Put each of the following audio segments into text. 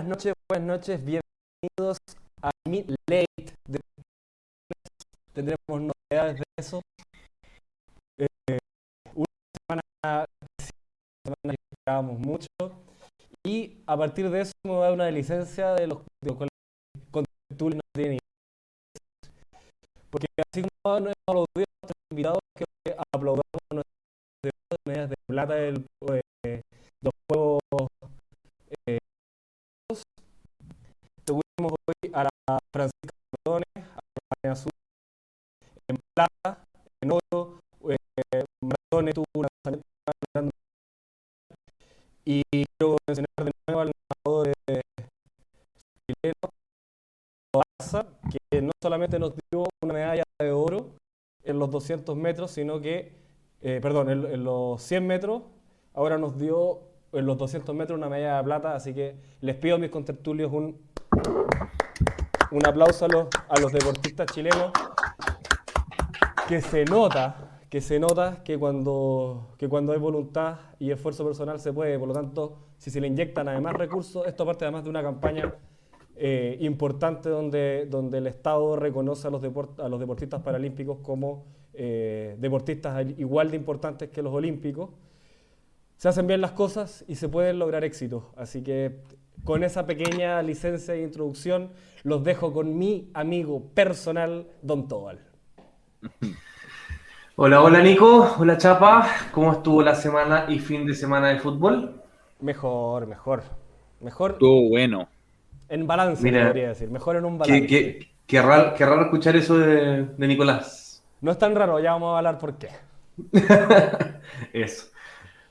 buenas noches, buenas noches, bienvenidos a mi late. De... Tendremos novedades de eso. Eh, una semana, semana esperábamos mucho. Y a partir de eso me voy a dar una licencia de los, de los conceptuales no tienen Porque así como hemos aplaudido a nuestros invitados que aplaudamos nuestras medidas de plata del, eh, los juegos Mardones, a la Azul, en plata, en oro, eh, tuvo un lanzamiento y quiero mencionar de nuevo al ganador de chileno, Barça, que no solamente nos dio una medalla de oro en los 200 metros, sino que, eh, perdón, en, en los 100 metros, ahora nos dio en los 200 metros una medalla de plata, así que les pido a mis contertulios un, un aplauso a los, a los deportistas chilenos, que se nota, que se nota que cuando, que cuando hay voluntad y esfuerzo personal se puede, por lo tanto, si se le inyectan además recursos, esto parte además de una campaña eh, importante donde, donde el Estado reconoce a los, deport, a los deportistas paralímpicos como eh, deportistas igual de importantes que los olímpicos. Se hacen bien las cosas y se pueden lograr éxitos. Así que con esa pequeña licencia de introducción los dejo con mi amigo personal, Don Tobal. Hola, hola Nico, hola Chapa, ¿cómo estuvo la semana y fin de semana de fútbol? Mejor, mejor, mejor. Estuvo bueno. En balance, Mira, podría decir, mejor en un balance. Qué, qué- qué raro, qué raro escuchar eso de, de Nicolás. No es tan raro, ya vamos a hablar por qué. Eso.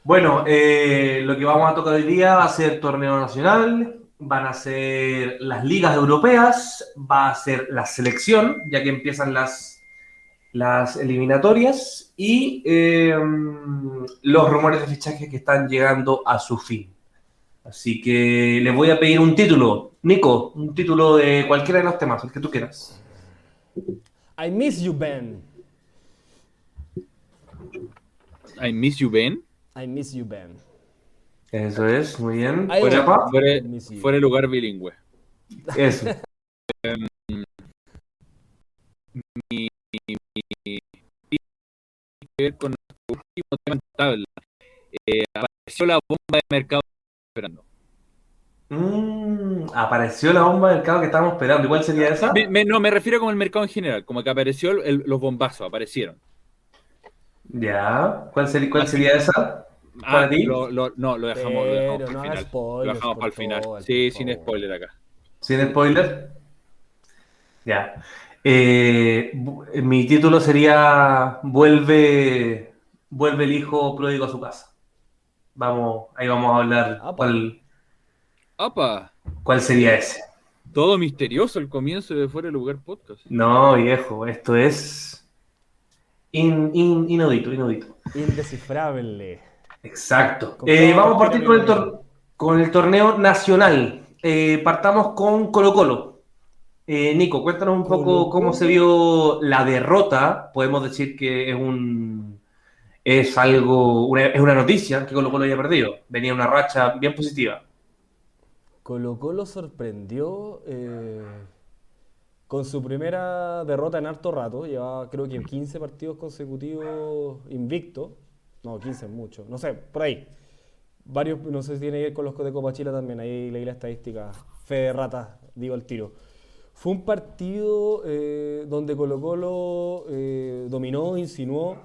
Bueno, eh, lo que vamos a tocar hoy día va a ser torneo nacional, van a ser las ligas europeas, va a ser la selección, ya que empiezan las, las eliminatorias, y eh, los rumores de fichaje que están llegando a su fin. Así que les voy a pedir un título. Nico, un título de cualquiera de los temas, el que tú quieras. I miss you, Ben. I miss you, Ben. I miss you, Ben. Eso es, muy bien. Fuera, fuera de lugar bilingüe. Eso. que ver con nuestro último tema en tabla. Eh, apareció la bomba de mercado esperando. Mm, apareció la bomba del mercado que estábamos esperando. ¿Igual sería esa? Me- me- no, me refiero como el mercado en general, como que apareció el- los bombazos, aparecieron. Ya. ¿Cuál, sería, cuál sería esa? Ah, ¿Para ti? lo- lo- no, lo dejamos, lo dejamos no para el final. spoilers, lo dejamos para el final. sí, sin favor. spoiler acá. Sin spoiler. Ya. Eh, mi título sería Vuelve, vuelve el hijo pródigo a su casa. Vamos, ahí vamos a hablar Apa. cuál, ¡Apa! cuál sería ese. Todo misterioso el comienzo de Fuera de Lugar Podcast. No, viejo, esto es in- in- inaudito, inaudito. Indescifrable. Exacto. Eh, vamos a partir con el, respeto, tor- con el torneo nacional. Eh, partamos con Colo Colo. Eh, Nico, cuéntanos un poco cómo se vio la derrota. Podemos decir que es un es algo, una, es una noticia que Colo Colo haya perdido. Venía una racha bien positiva. Colo Colo sorprendió eh, con su primera derrota en harto rato. Llevaba creo que 15 partidos consecutivos invicto. No, 15 es mucho. No sé, por ahí. Varios, no sé si tiene que ver con los de Copa Chile también. Ahí leí la estadística. Fe de ratas, digo el tiro. Fue un partido eh, donde Colo Colo eh, dominó, insinuó.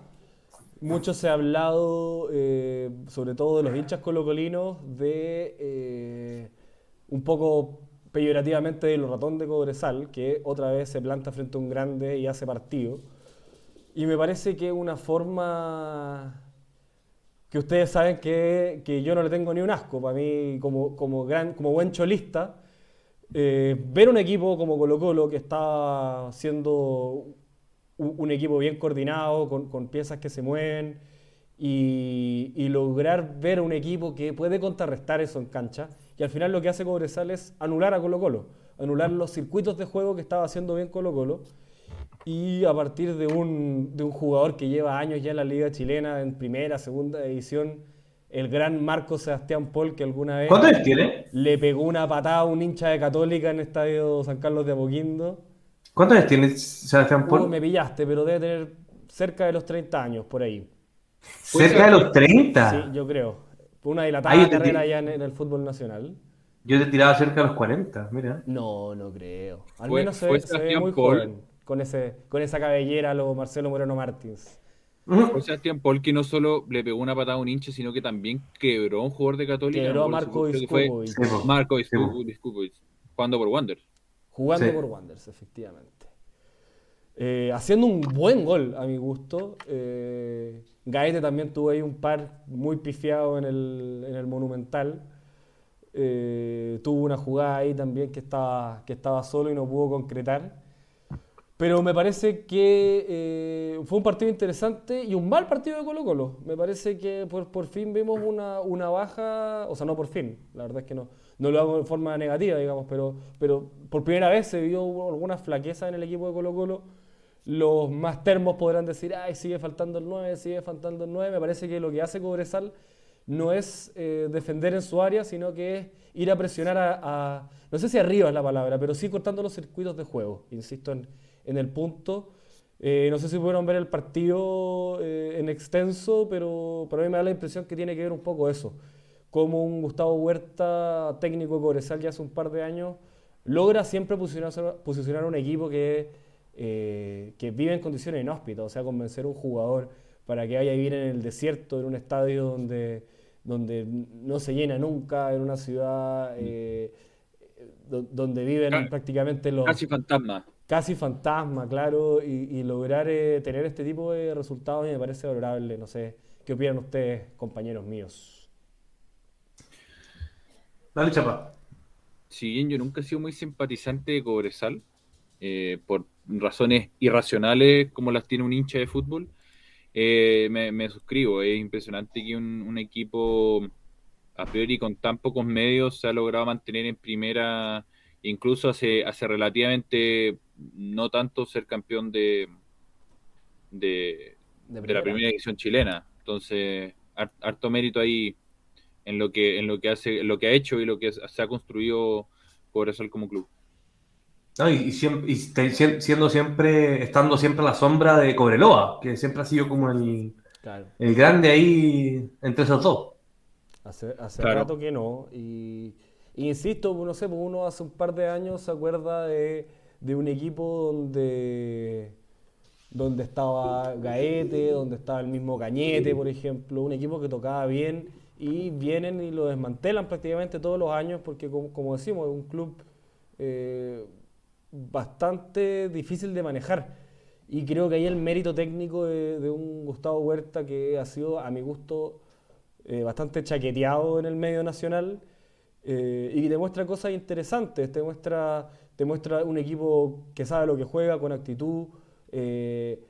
Mucho se ha hablado, eh, sobre todo de los hinchas colocolinos, de un poco peyorativamente de los ratón de Cobresal, que otra vez se planta frente a un grande y hace partido. Y me parece que una forma que ustedes saben que, que yo no le tengo ni un asco. Para mí, como, como, gran, como buen cholista, eh, ver un equipo como Colo Colo que está siendo un, equipo bien coordinado, con, piezas que se mueven, y, y lograr ver un equipo que puede contrarrestar eso en cancha. Y al final lo que hace Cobresal es anular a Colo Colo, anular los circuitos de juego que estaba haciendo bien Colo Colo. Y a partir de un, de un jugador que lleva años ya en la liga chilena, en primera, segunda división, el gran Marco Sebastián Paul, que alguna vez ¿Cuántos años tiene? le pegó una patada a un hincha de Católica en el estadio San Carlos de Apoquindo. ¿Cuántos años tiene Sebastián Uh, Paul? me pillaste, pero debe tener cerca de los 30 años, por ahí. Cerca de los 30. Sí, yo creo. Una dilatada te carrera ya en, en el fútbol nacional. Yo te tiraba cerca de los 40, mira. No, no creo. Al Fue- menos se, fue ve- se ve Sebastián muy Paul. joven, con, ese, con esa cabellera, lo Marcelo Moreno Martins. Fue Sebastián que no solo le pegó una patada a un hincha, sino que también quebró a un jugador de Católica. Quebró a Marco Iskupovic. Marco. Iskupovic, jugando por Wander. jugando Sí. por Wanderers, efectivamente. Eh, haciendo un buen gol, a mi gusto. Eh, Gaete también tuvo ahí un par muy pifiado en el, en el Monumental. Eh, tuvo una jugada ahí también que estaba, que estaba solo y no pudo concretar. Pero me parece que eh, fue un partido interesante y un mal partido de Colo Colo. Me parece que por, por fin vimos una, una baja, o sea, no por fin, la verdad es que no, no lo hago de forma negativa, digamos, pero, pero por primera vez se vio alguna flaqueza en el equipo de Colo Colo. Los más termos podrán decir, ay, sigue faltando el 9, sigue faltando el 9. Me parece que lo que hace Cobresal no es eh, defender en su área, sino que es ir a presionar a, a- no sé si arriba es la palabra, pero sí cortando los circuitos de juego. Insisto en, en el punto. Eh, no sé si pudieron ver el partido eh, en extenso, pero para mí me da la impresión que tiene que ver un poco eso. Como un Gustavo Huerta, técnico de Cobresal ya hace un par de años, logra siempre posicionar, posicionar un equipo que, eh, que vive en condiciones inhóspitas, o sea, convencer a un jugador para que vaya a vivir en el desierto, en un estadio donde, donde no se llena nunca, en una ciudad eh, do- donde viven Ca- prácticamente los Casi fantasma. Casi fantasma, claro, y, y lograr eh, tener este tipo de resultados me parece valorable. No sé, ¿qué opinan ustedes, compañeros míos? Dale, chapa. Si bien yo nunca he sido muy simpatizante de Cobresal, eh, por razones irracionales como las tiene un hincha de fútbol, eh, me, me suscribo. Es impresionante que un, un equipo, a priori con tan pocos medios, se ha logrado mantener en primera, incluso hace, hace relativamente no tanto ser campeón de, de, De de la primera edición chilena. Entonces, har- harto mérito ahí en lo que, en lo que hace, en lo que ha hecho y lo que se ha construido Cobresal como club. No, y, y siempre, y siendo siempre, estando siempre a la sombra de Cobreloa, que siempre ha sido como el, Claro, el grande ahí entre esos dos. hace, hace Claro. rato que no. Y, y insisto, no sé, pues uno hace un par de años se acuerda de, de un equipo donde, donde estaba Gaete, donde estaba el mismo Cañete, por ejemplo, un equipo que tocaba bien y vienen y lo desmantelan prácticamente todos los años porque, como, como decimos, es un club eh, bastante difícil de manejar. Y creo que ahí el mérito técnico de, de un Gustavo Huerta que ha sido, a mi gusto, eh, bastante chaqueteado en el medio nacional eh, y te muestra cosas interesantes, te muestra, te muestra un equipo que sabe lo que juega, con actitud, eh,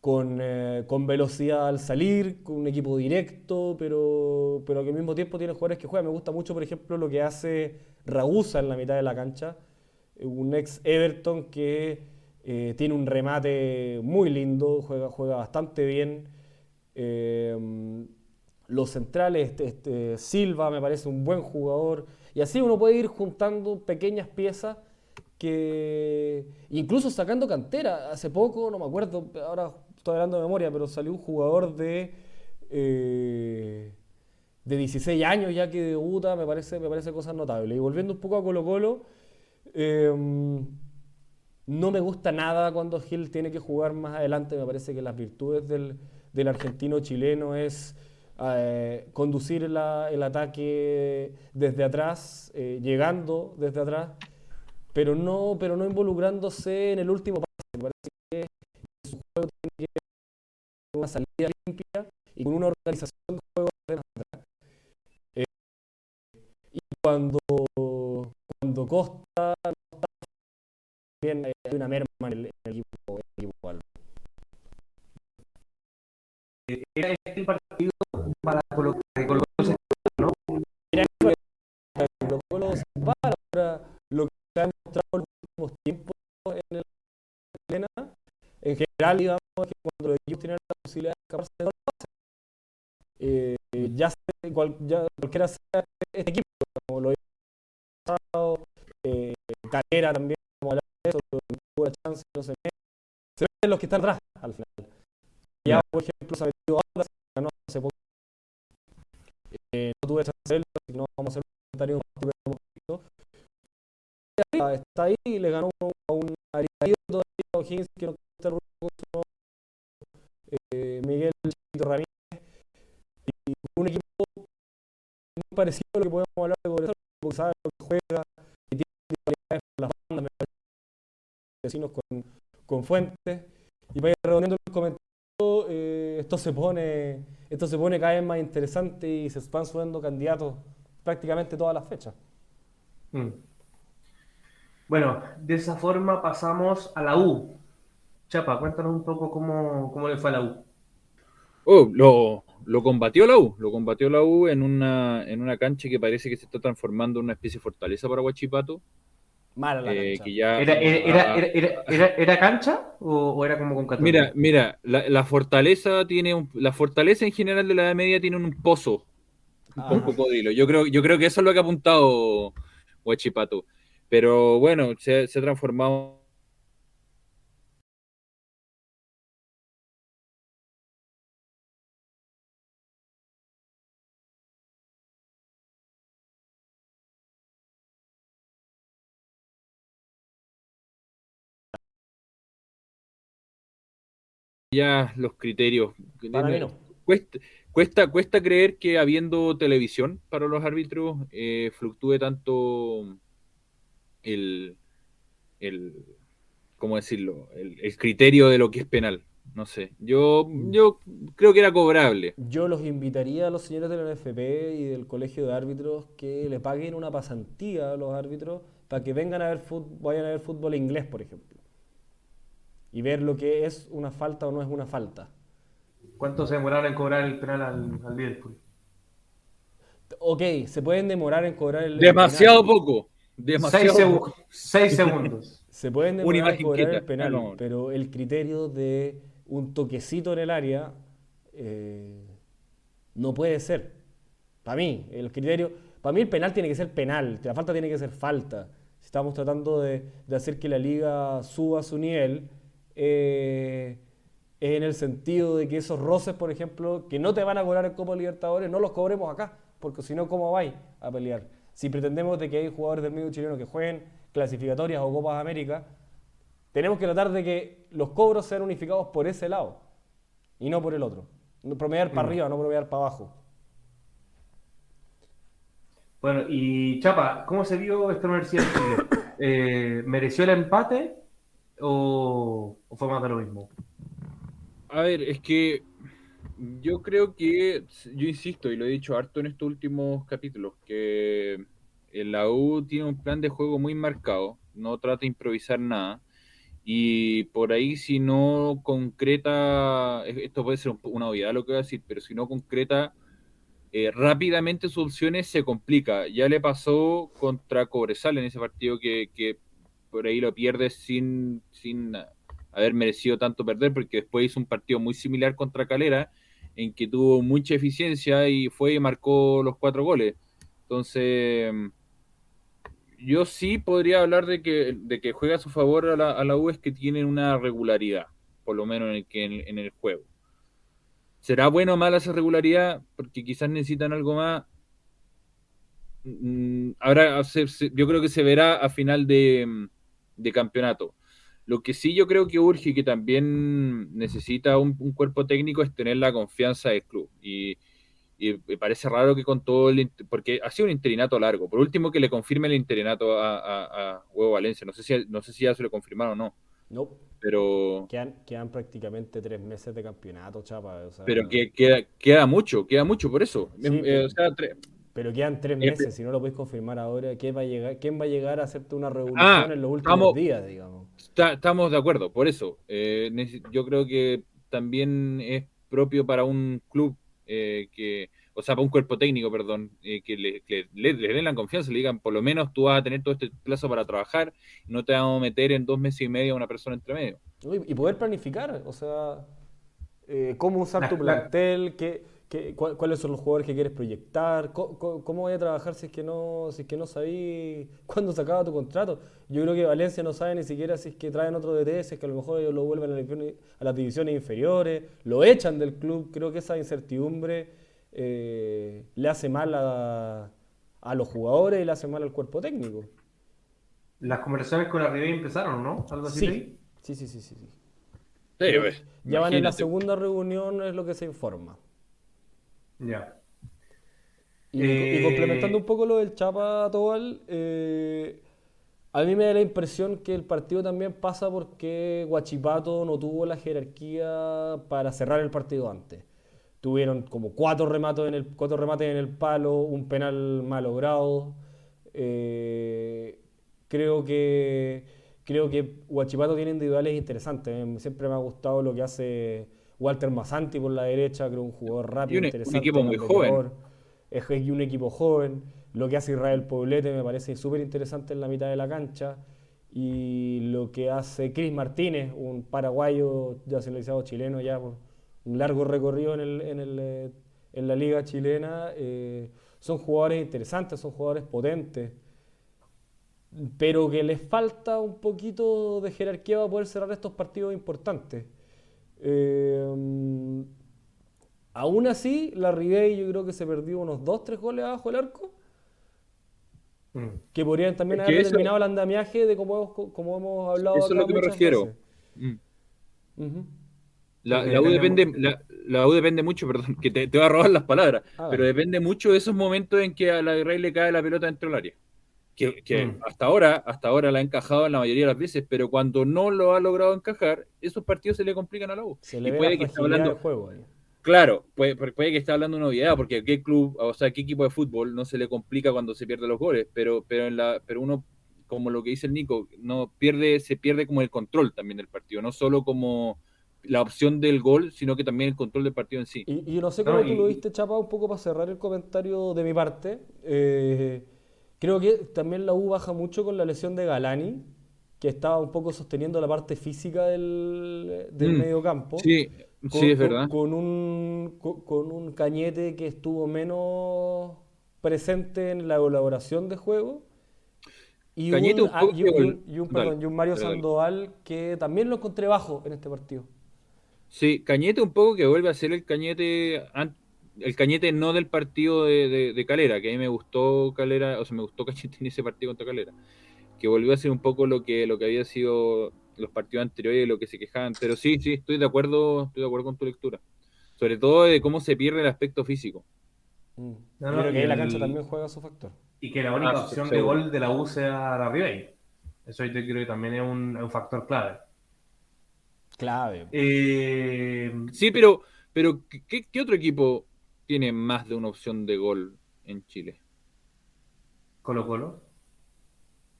con, eh, con velocidad al salir, con un equipo directo, pero, pero que al mismo tiempo tiene jugadores que juegan. Me gusta mucho, por ejemplo, lo que hace Ragusa en la mitad de la cancha, un ex Everton que eh, tiene un remate muy lindo, juega, juega bastante bien. Los centrales, este, este, Silva me parece un buen jugador. Y así uno puede ir juntando pequeñas piezas que incluso sacando cantera. Hace poco, no me acuerdo, ahora estoy hablando de memoria, pero salió un jugador de, eh, de 16 años ya que debuta, me parece, me parece cosas notables. Y volviendo un poco a Colo Colo, eh, no me gusta nada cuando Gil tiene que jugar más adelante. Me parece que las virtudes del, del argentino chileno es eh, conducir la- el ataque desde atrás, eh, llegando desde atrás, pero no, pero no involucrándose en el último pase. Me parece que su juego tiene que tener una salida limpia y con una organización de juego atrás. Eh, y cuando, cuando Costa no está bien, hay una merma en el, en el equipo, en el equipo. Era este partido para Colo Colo se- Mira, Colo Colo se para ahora lo que se ha demostrado en los últimos tiempos en el chilena, en general, digamos, que cuando los equipos tienen la posibilidad de escaparse de los pases, eh, ya, cualquiera sea este equipo, como lo he pasado, eh, Calera también, como hablar de eso, tuvo la chance, no se ve, se ven los que están atrás al final. Ya, por ejemplo, se ha metido ahora, ganó hace poco. Eh, no tuve chance de verlo, así que no vamos a hacer un comentario más Está ahí y le ganó a un Ariel todavía, O'Higgins, que no está el grupo eh, Miguel Ramírez y un equipo muy parecido a lo que podemos hablar de Cobresal, porque sabe lo que juega y tiene rivalidades con las bandas, vecinos con, con Fuentes. Y para ir redondeando el comentario, eh, esto se pone esto se pone cada vez más interesante y se van subiendo candidatos prácticamente todas las fechas. Mm. Bueno, de esa forma pasamos a la U. Chapa, cuéntanos un poco cómo, cómo le fue a la U. Oh, lo, lo combatió la U, lo combatió la U en una, en una cancha que parece que se está transformando en una especie de fortaleza para Huachipato. Mala la eh, cancha. que ya- ¿Era, era, era, era, era, era cancha o, o era como con católica? Mira, mira, la, la fortaleza tiene un- la fortaleza en general de la Edad Media tiene un pozo con Ajá. cocodrilo. Yo creo, yo creo que eso es lo que ha apuntado Huachipato. Pero bueno, se, se ha transformado ya los criterios. Para mí no. Cuesta, cuesta, cuesta creer que habiendo televisión para los árbitros eh, fluctúe tanto el, el ¿cómo decirlo? El, el criterio de lo que es penal. No sé. Yo, yo creo que era cobrable. Yo los invitaría a los señores de la NFP y del Colegio de Árbitros que le paguen una pasantía a los árbitros para que vengan a ver fútbol, vayan a ver fútbol inglés, por ejemplo. Y ver lo que es una falta o no es una falta. ¿Cuánto se demoraron en cobrar el penal al, al Liverpool? Ok, se pueden demorar en cobrar el el Demasiado penal. poco. Seis, Demasiado seis segundos. Se pueden demorar cobrar el penal, No, no. pero el criterio de un toquecito en el área eh, no puede ser. Para mí, el criterio, para mí el penal tiene que ser penal, la falta tiene que ser falta. Si estamos tratando de, de hacer que la liga suba su nivel, eh, es en el sentido de que esos roces, por ejemplo, que no te van a cobrar en Copa Libertadores, no los cobremos acá, porque si no, ¿cómo vais a pelear? Si pretendemos de que hay jugadores del medio chileno que jueguen clasificatorias o Copas América, tenemos que tratar de que los cobros sean unificados por ese lado y no por el otro. No Promediar para arriba, no promediar para abajo. Bueno, y Chapa, ¿cómo se vio esta Universidad de Chile? Eh, ¿Mereció el empate o, o fue más de lo mismo? A ver, es que yo creo que, yo insisto, y lo he dicho harto en estos últimos capítulos, que el la U tiene un plan de juego muy marcado, no trata de improvisar nada, y por ahí si no concreta, esto puede ser un- una obviedad lo que voy a decir, pero si no concreta eh, rápidamente sus opciones se complica. Ya le pasó contra Cobresal en ese partido que, que por ahí lo pierde sin, sin haber merecido tanto perder, porque después hizo un partido muy similar contra Calera, en que tuvo mucha eficiencia y fue y marcó los cuatro goles. Entonces, yo sí podría hablar de que, de que juega a su favor a la, a la U es que tienen una regularidad, por lo menos en el, que, en, el juego. ¿Será bueno o mala esa regularidad? Porque quizás necesitan algo más. Mm, Ahora, yo creo que se verá a final de, de campeonato. Lo que sí yo creo que urge y que también necesita un, un cuerpo técnico es tener la confianza del club. Y, y me parece raro que con todo el... Porque ha sido un interinato largo. Por último, que le confirme el interinato a, a, a Huevo Valencia. No sé, si, no sé si ya se lo confirmaron o no. No, Pero, quedan, quedan prácticamente tres meses de campeonato, chapa. o sea, pero que, queda, queda mucho, queda mucho por eso. Sí, Eh, pero- o sea, tre- pero quedan tres Eh, meses, si no lo puedes confirmar ahora, ¿quién va a llegar, quién va a, llegar a hacerte una revolución Ah, en los últimos estamos- días, digamos? Está- estamos de acuerdo, por eso. Eh, yo creo que también es propio para un club eh, que, o sea, para un cuerpo técnico, perdón, eh, que le, que le- le den la confianza, le digan, por lo menos tú vas a tener todo este plazo para trabajar, no te vamos a meter en dos meses y medio a una persona entre medio. Y, poder planificar, o sea, eh, cómo usar La- tu la- plantel, qué, qué- cuál- cuáles son los jugadores que quieres proyectar, cómo, voy a trabajar si es que no, si es que no sabí cuándo se acaba tu contrato. Yo creo que Valencia no sabe ni siquiera si es que traen otro DT, si es que a lo mejor ellos lo vuelven a, las divisiones- a las divisiones inferiores, lo echan del club. Creo que esa incertidumbre eh, le hace mal a, a los jugadores y le hace mal al cuerpo técnico. Las conversaciones con la Ribey empezaron, ¿no? Algo así. Sí, sí, sí, sí, sí. sí. Sí, pues, Ya van en la segunda reunión, es lo que se informa. Ya. Y, Eh, y complementando un poco lo del Chapa Tobal, eh, a mí me da la impresión que el partido también pasa porque Guachipato no tuvo la jerarquía para cerrar el partido antes. Tuvieron como cuatro remates en el, cuatro remates en el palo, un penal mal logrado. Eh, creo que creo que Guachipato tiene individuales interesantes. Siempre me ha gustado lo que hace Walter Masanti por la derecha, creo un jugador rápido, Y un- un interesante, equipo muy gambeteador. Es es un equipo joven. Lo que hace Israel Poblete me parece súper interesante en la mitad de la cancha. Y lo que hace Chris Martínez, un paraguayo ya nacionalizado chileno, ya por un largo recorrido en, el, en, el, eh, en la liga chilena, eh, son jugadores interesantes, son jugadores potentes, pero que les falta un poquito de jerarquía para poder cerrar estos partidos importantes. Eh, aún así, la Ribey yo creo que se perdió unos 2-3 goles abajo del arco, Mm. que podrían también Es que haber eso- determinado el andamiaje de como hemos, como hemos hablado Eso es lo que me refiero. Mm. La, U depende la, la U depende mucho, perdón, que te, te va a robar las palabras, Ah, pero depende mucho de esos momentos en que a la Israel le cae la pelota dentro del área. Que, que Mm. hasta ahora, hasta ahora la ha encajado en la mayoría de las veces, pero cuando no lo ha logrado encajar, esos partidos se le complican a la U. Se le y ve puede la que esté hablando, juego claro, puede, puede que esté hablando de una novedad, porque qué club, o sea, qué equipo de fútbol no se le complica cuando se pierde los goles, pero, pero en la, pero uno, como lo que dice el Nico, no pierde, se pierde como el control también del partido, no solo como la opción del gol, sino que también el control del partido en sí. Y, y no sé No, cómo tú y- lo viste, Chapa, un poco para cerrar el comentario de mi parte. Eh, creo que también la U baja mucho con la lesión de Galani, que estaba un poco sosteniendo la parte física del, del Mm, medio campo. Sí, Con- sí, es con- verdad. Con un, con, con un Cañete que estuvo menos presente en la elaboración de juego. Y Cañete un, un poco y un- que- y un- y un- dale, perdón, y un Mario dale, dale. Sandoval que también lo encontré bajo en este partido. Sí, Cañete un poco que vuelve a ser el Cañete, el Cañete no del partido de, de- de Calera, que a mí me gustó Calera, o sea, me gustó Cañete en ese partido contra Calera, que volvió a ser un poco lo que, lo que había sido los partidos anteriores y lo que se quejaban, pero sí, sí, estoy de acuerdo, estoy de acuerdo con tu lectura, sobre todo de cómo se pierde el aspecto físico. Mm. No, no, creo que la el- cancha también juega su factor. Y que la única Ah, sí, opción de gol de la U sea la Ribey. Eso yo creo que también es un, es un factor clave. Clave. Eh, Sí, pero, pero ¿qué, qué otro equipo tiene más de una opción de gol en Chile? Colo Colo.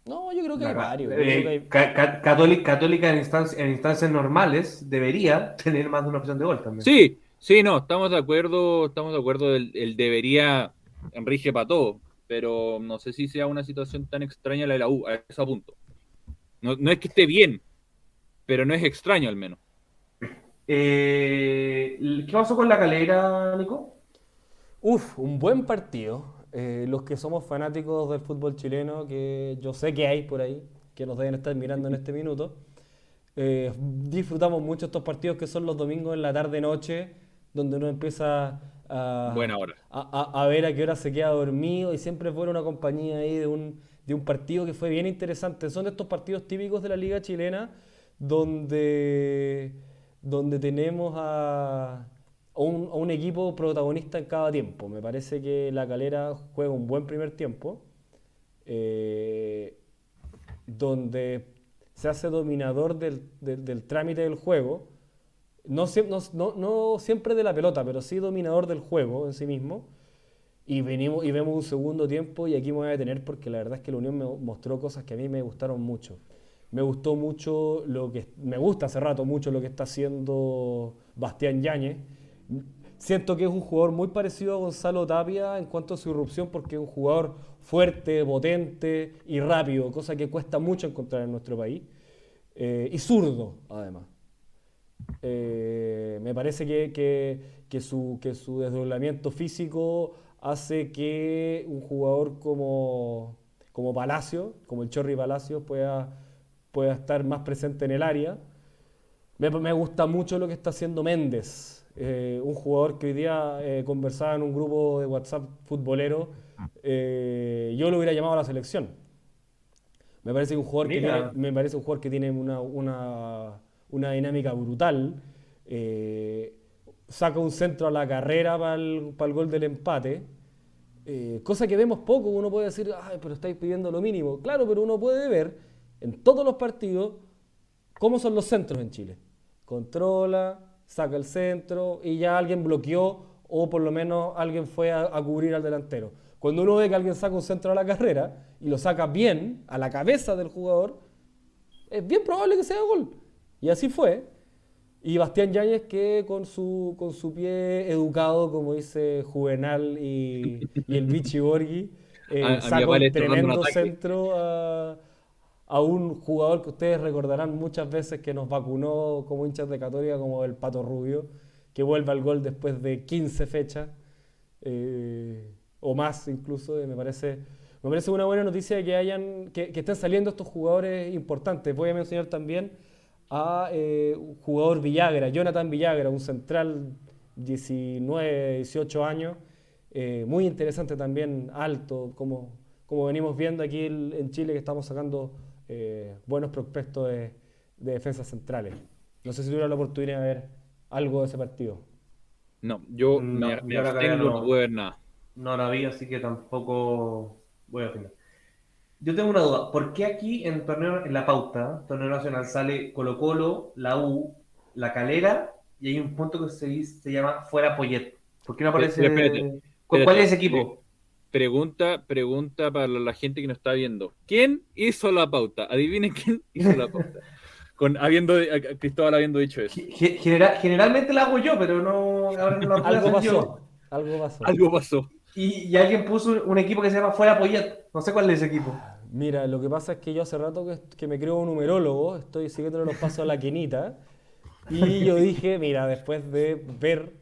No, yo creo que hay varios. Eh, creo que hay- Ca- Ca- Católica, Católica en, instancias, en instancias normales debería tener más de una opción de gol también. Sí, sí, no, estamos de acuerdo, estamos de acuerdo, el, el debería rige para todo, pero no sé si sea una situación tan extraña la de la U, a ese punto. No, no es que esté bien, pero no es extraño al menos. Eh, ¿Qué pasó con la calera, Nico? Uf, un buen partido. Eh, los que somos fanáticos del fútbol chileno, que yo sé que hay por ahí, que nos deben estar mirando en este minuto, eh, disfrutamos mucho estos partidos que son los domingos en la tarde-noche, donde uno empieza a, Buena hora. a, a- a ver a qué hora se queda dormido y siempre fue una compañía ahí de un, de un partido que fue bien interesante. Son de estos partidos típicos de la liga chilena donde, donde tenemos a, a a un equipo protagonista en cada tiempo. Me parece que la calera juega un buen primer tiempo. eh, donde se hace dominador del, trámite del juego, no siempre de la pelota, pero sí dominador del juego en sí mismo. Y, venimos, y vemos un segundo tiempo y aquí me voy a detener porque la verdad es que la Unión me mostró cosas que a mí me gustaron mucho. Me gustó mucho lo que, me gusta hace rato mucho lo que está haciendo Bastián Yáñez. Siento que es un jugador muy parecido a Gonzalo Tapia en cuanto a su irrupción porque es un jugador fuerte, potente y rápido, cosa que cuesta mucho encontrar en nuestro país. Eh, y zurdo, además. Eh, me parece que, que, su, que su desdoblamiento físico hace que un jugador como, como Palacio, como el Chorri Palacio, pueda, pueda estar más presente en el área. Me, me gusta mucho lo que está haciendo Méndez, eh, un jugador que hoy día eh, conversaba en un grupo de WhatsApp futbolero. eh, yo lo hubiera llamado a la selección. Me parece un jugador que tiene, me parece un jugador que tiene una, una, una dinámica brutal. saca un centro a la carrera para el, para el gol del empate. cosa que vemos poco, uno puede decir, Ay, pero estáis pidiendo lo mínimo. Claro, pero uno puede ver en todos los partidos cómo son los centros en Chile. Controla, saca el centro y ya alguien bloqueó o por lo menos alguien fue a, a cubrir al delantero. Cuando uno ve que alguien saca un centro a la carrera y lo saca bien a la cabeza del jugador, es bien probable que sea gol. Y así fue. Y Bastián Yáñez que con su, con su pie educado, como dice Juvenal y, y el Vichy Borghi, eh, A- a mi saca un tremendo centro a, a un jugador que ustedes recordarán muchas veces que nos vacunó como hinchas de Católica, como el Pato Rubio, que vuelve al gol después de 15 fechas, eh, o más incluso, me parece, me parece una buena noticia que, hayan, que, que estén saliendo estos jugadores importantes. Voy a mencionar también a eh, un jugador Villagra, Jonathan Villagra, un central 19, 18 años, eh, muy interesante también, alto, como, como venimos viendo aquí en Chile que estamos sacando eh, buenos prospectos de, de defensas centrales. No sé si tuvieron la oportunidad de ver algo de ese partido. No, yo No, me, me abstengo, no. no puedo ver nada. No la vi, así que tampoco voy a opinar. Yo tengo una duda. ¿Por qué aquí en torneo, en la pauta, torneo nacional, sale Colo Colo, la U, la Calera y hay un punto que se, se llama fuera Poyet? ¿Por qué no aparece? Espera, espérate, ¿Cuál, cuál espérate. es ese equipo? Pregunta, pregunta para la gente que nos está viendo. ¿Quién hizo la pauta? Adivinen quién hizo la pauta. Con, habiendo, a- a Cristóbal habiendo dicho eso. Ge- ge- genera- generalmente la hago yo, pero no, ahora no la puedo Algo hacer yo. pasó. Algo pasó. Algo pasó. Y, y alguien puso un equipo que se llama Fuera Poyet. No sé cuál es ese equipo. Mira, lo que pasa es que yo hace rato que, que me creo un numerólogo, estoy siguiendo los pasos a la quinita, y yo dije, mira, después de ver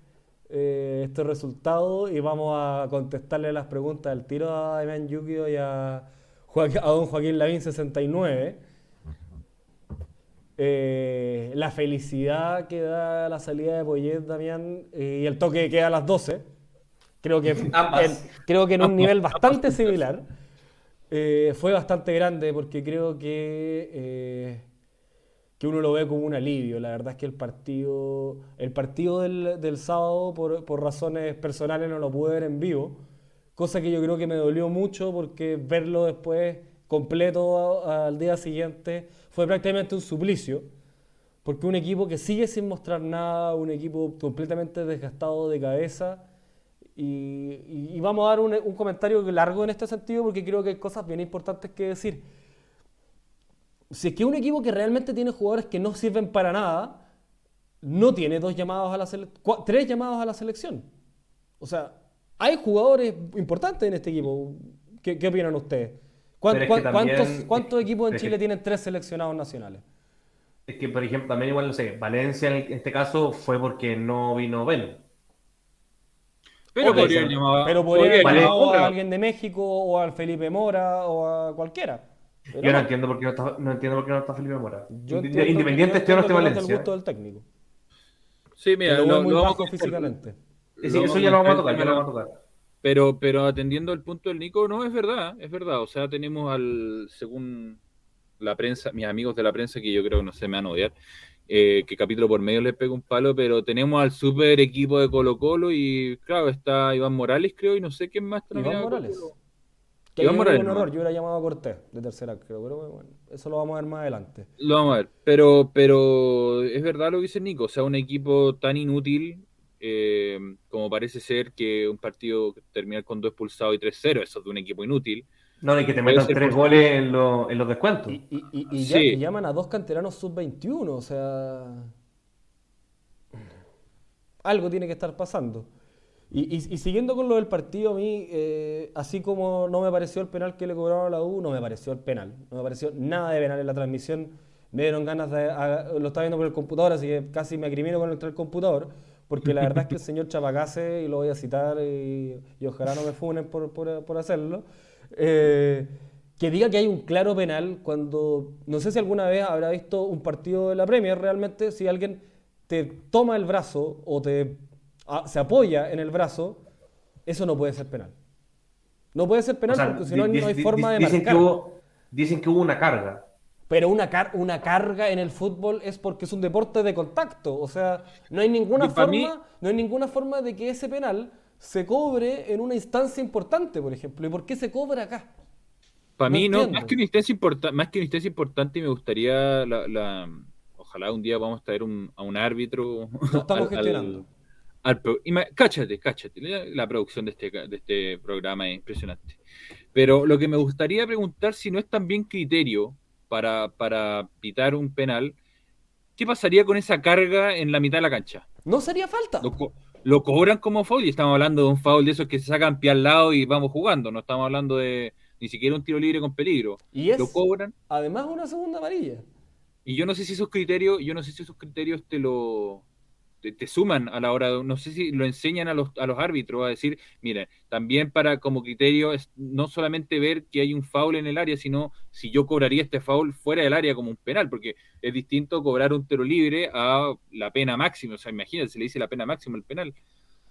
eh, estos resultados, y vamos a contestarle las preguntas al tiro a Damián Yukio y a, Joaquín- a don Joaquín Lavín 69. Eh, la felicidad que da la salida de Poyet, Damián, eh, y el toque que queda a las 12. Creo que, en- creo que en un nivel bastante similar. Eh, fue bastante grande porque creo que, eh, que uno lo ve como un alivio. La verdad es que el partido, el partido del, del sábado, por, por razones personales, no lo pude ver en vivo. Cosa que yo creo que me dolió mucho porque verlo después completo al día siguiente fue prácticamente un suplicio. Porque un equipo que sigue sin mostrar nada, un equipo completamente desgastado de cabeza. Y, y- y vamos a dar un, un comentario largo en este sentido porque creo que hay cosas bien importantes que decir. Si es que un equipo que realmente tiene jugadores que no sirven para nada, no tiene dos llamados a la sele- cua- tres llamados a la selección. O sea, hay jugadores importantes en este equipo. ¿Qué, qué opinan ustedes? ¿Cuán- Pero es que cuán- también- ¿Cuántos, cuántos equipos en que- Chile tienen tres seleccionados nacionales? Es que, por ejemplo, también igual, no sé, Valencia en este caso fue porque no vino Ben. Pero podría llamado, Pero podría podría haber haber llamado llamado a alguien de México o al Felipe Mora o a cualquiera. Pero Yo no no. entiendo por qué no está, no entiendo por qué no está Felipe Mora. Yo Independiente esté o no esté Valencia. gusto del técnico. Sí, mira, lo lo, muy bajo físicamente. Eso ya lo vamos a tocar, ya lo vamos a tocar. Pero, pero atendiendo el punto del Nico, no, es verdad, es verdad. O sea, tenemos al, según la prensa, mis amigos de la prensa, que yo creo que no se me van a odiar, eh, que capítulo por medio les pego un palo, pero tenemos al super equipo de Colo Colo y claro, está Iván Morales, creo, y no sé quién más. Iván Morales. Que Iván Morales, un error, yo hubiera llamado a Cortés de tercera, creo, pero bueno, eso lo vamos a ver más adelante. Lo vamos a ver, pero, pero es verdad lo que dice Nico, o sea, un equipo tan inútil eh, como parece ser que un partido terminar con dos expulsados y 3-0, eso es de un equipo inútil. No, y que te metan tres goles en, lo- en los descuentos. Y, y- y- y Sí. ya- y llaman a dos canteranos sub-21, o sea... Algo tiene que estar pasando. Y, y- siguiendo con lo del partido, a mí, eh, así como no me pareció el penal que le cobraron la U, no me pareció el penal. No me pareció nada de penal en la transmisión. me dieron ganas de... lo estaba viendo por el computador, así que casi me acrimino con el computador, porque la verdad es que el señor Chapacase, y lo voy a citar, y, ojalá no me funen por, por, hacerlo, eh, que diga que hay un claro penal cuando, no sé si alguna vez habrá visto un partido de la Premier realmente, si alguien te toma el brazo o te se apoya en el brazo, eso no puede ser penal. No puede ser penal porque si no, no hay forma de marcar. dicen que hubo una carga. Pero una, una carga en el fútbol es porque es un deporte de contacto. O sea, no hay ninguna forma, no hay ninguna forma de que ese penal se cobre en una instancia importante, por ejemplo. ¿Y por qué se cobra acá? Para mí, no, más que una instancia importante, más que una instancia importante, me gustaría la, ojalá un día vamos a traer a un árbitro. Lo estamos gestionando. Cáchate, cáchate. La, producción de este, de este programa es impresionante. Pero lo que me gustaría preguntar si no es también criterio para, para pitar un penal, ¿qué pasaría con esa carga en la mitad de la cancha? No sería falta. Lo, cobran como foul y estamos hablando de un foul de esos que se sacan pie al lado y vamos jugando, no estamos hablando de ni siquiera un tiro libre con peligro. Y es, lo cobran. Además una segunda amarilla. Y yo no sé si esos criterios, yo no sé si esos criterios te lo te, suman a la hora de, no sé si lo enseñan a los, a los árbitros a decir, miren, también para como criterio es no solamente ver que hay un foul en el área, sino si yo cobraría este foul fuera del área como un penal, porque es distinto cobrar un tero libre a la pena máxima, o sea, imagínate, se le dice la pena máxima al penal.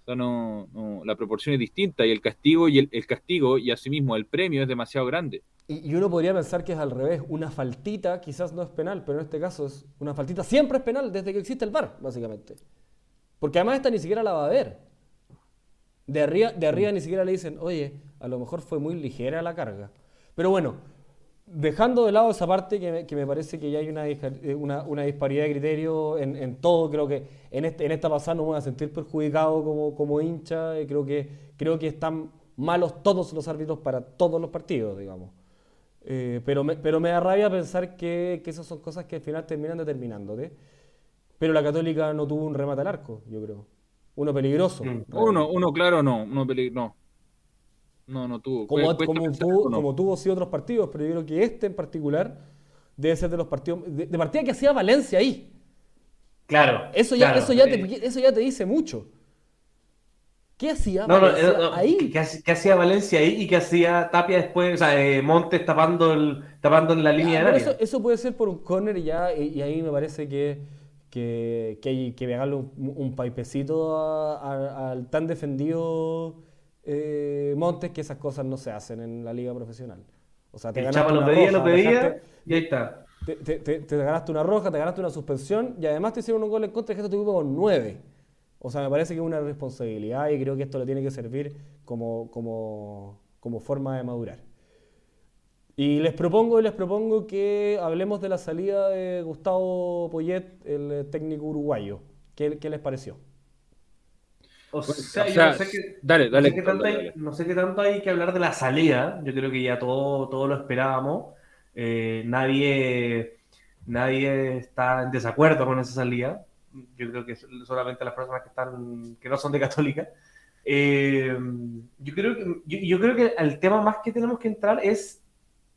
O sea, no, la proporción es distinta y el castigo y el, castigo y asimismo el premio es demasiado grande. Y, uno podría pensar que es al revés, una faltita quizás no es penal, pero en este caso es una faltita siempre es penal desde que existe el VAR, básicamente. Porque además esta ni siquiera la va a ver. De arriba, de arriba ni siquiera le dicen, oye, a lo mejor fue muy ligera la carga. Pero bueno, dejando de lado esa parte que me, parece que ya hay una, eh, una, disparidad de criterio en, todo, creo que en, este, en esta pasada no me voy a sentir perjudicado como, como hincha, creo que, creo que están malos todos los árbitros para todos los partidos, digamos. Eh, pero, me, pero me da rabia pensar que, que esas son cosas que al final terminan determinándote. Pero la Católica no tuvo un remate al arco, yo creo. Uno peligroso. Mm. Uno, uno claro, no. Uno no. No, no tuvo. Como, tuvo, como tuvo sí otros partidos, pero yo creo que este en particular debe ser de los partidos. De, partida que hacía Valencia ahí. Claro. Eso ya, eso, ya te, eso ya te dice mucho. ¿Qué hacía Valencia ahí? ¿qué, hacía Valencia ahí y qué hacía Tapia después? O sea, eh, Montes tapando, el, tapando en la línea de área. Eso, puede ser por un corner y ya, y ahí me parece que que, que que pegarle un, un paipecito al tan defendido eh, Montes que esas cosas no se hacen en la liga profesional. O sea, te ganaste lo pedía, lo pedía y ahí está. Te, te, ganaste una roja, te ganaste una suspensión y además te hicieron un gol en contra y que tu equipo con nueve. O sea, me parece que es una responsabilidad y creo que esto le tiene que servir como, como, como forma de madurar. Y les propongo, les propongo que hablemos de la salida de Gustavo Poyet, el eh, técnico uruguayo. ¿Qué, les pareció? O sea, yo no sé qué, dale, dale, no, sé qué tanto hay, que hablar de la salida. Yo creo que ya todo, todo lo esperábamos. Eh, nadie, nadie está en desacuerdo con esa salida. Yo creo que solamente las personas que están, que no son de católica. Eh, yo creo que, yo creo que el tema más que tenemos que entrar es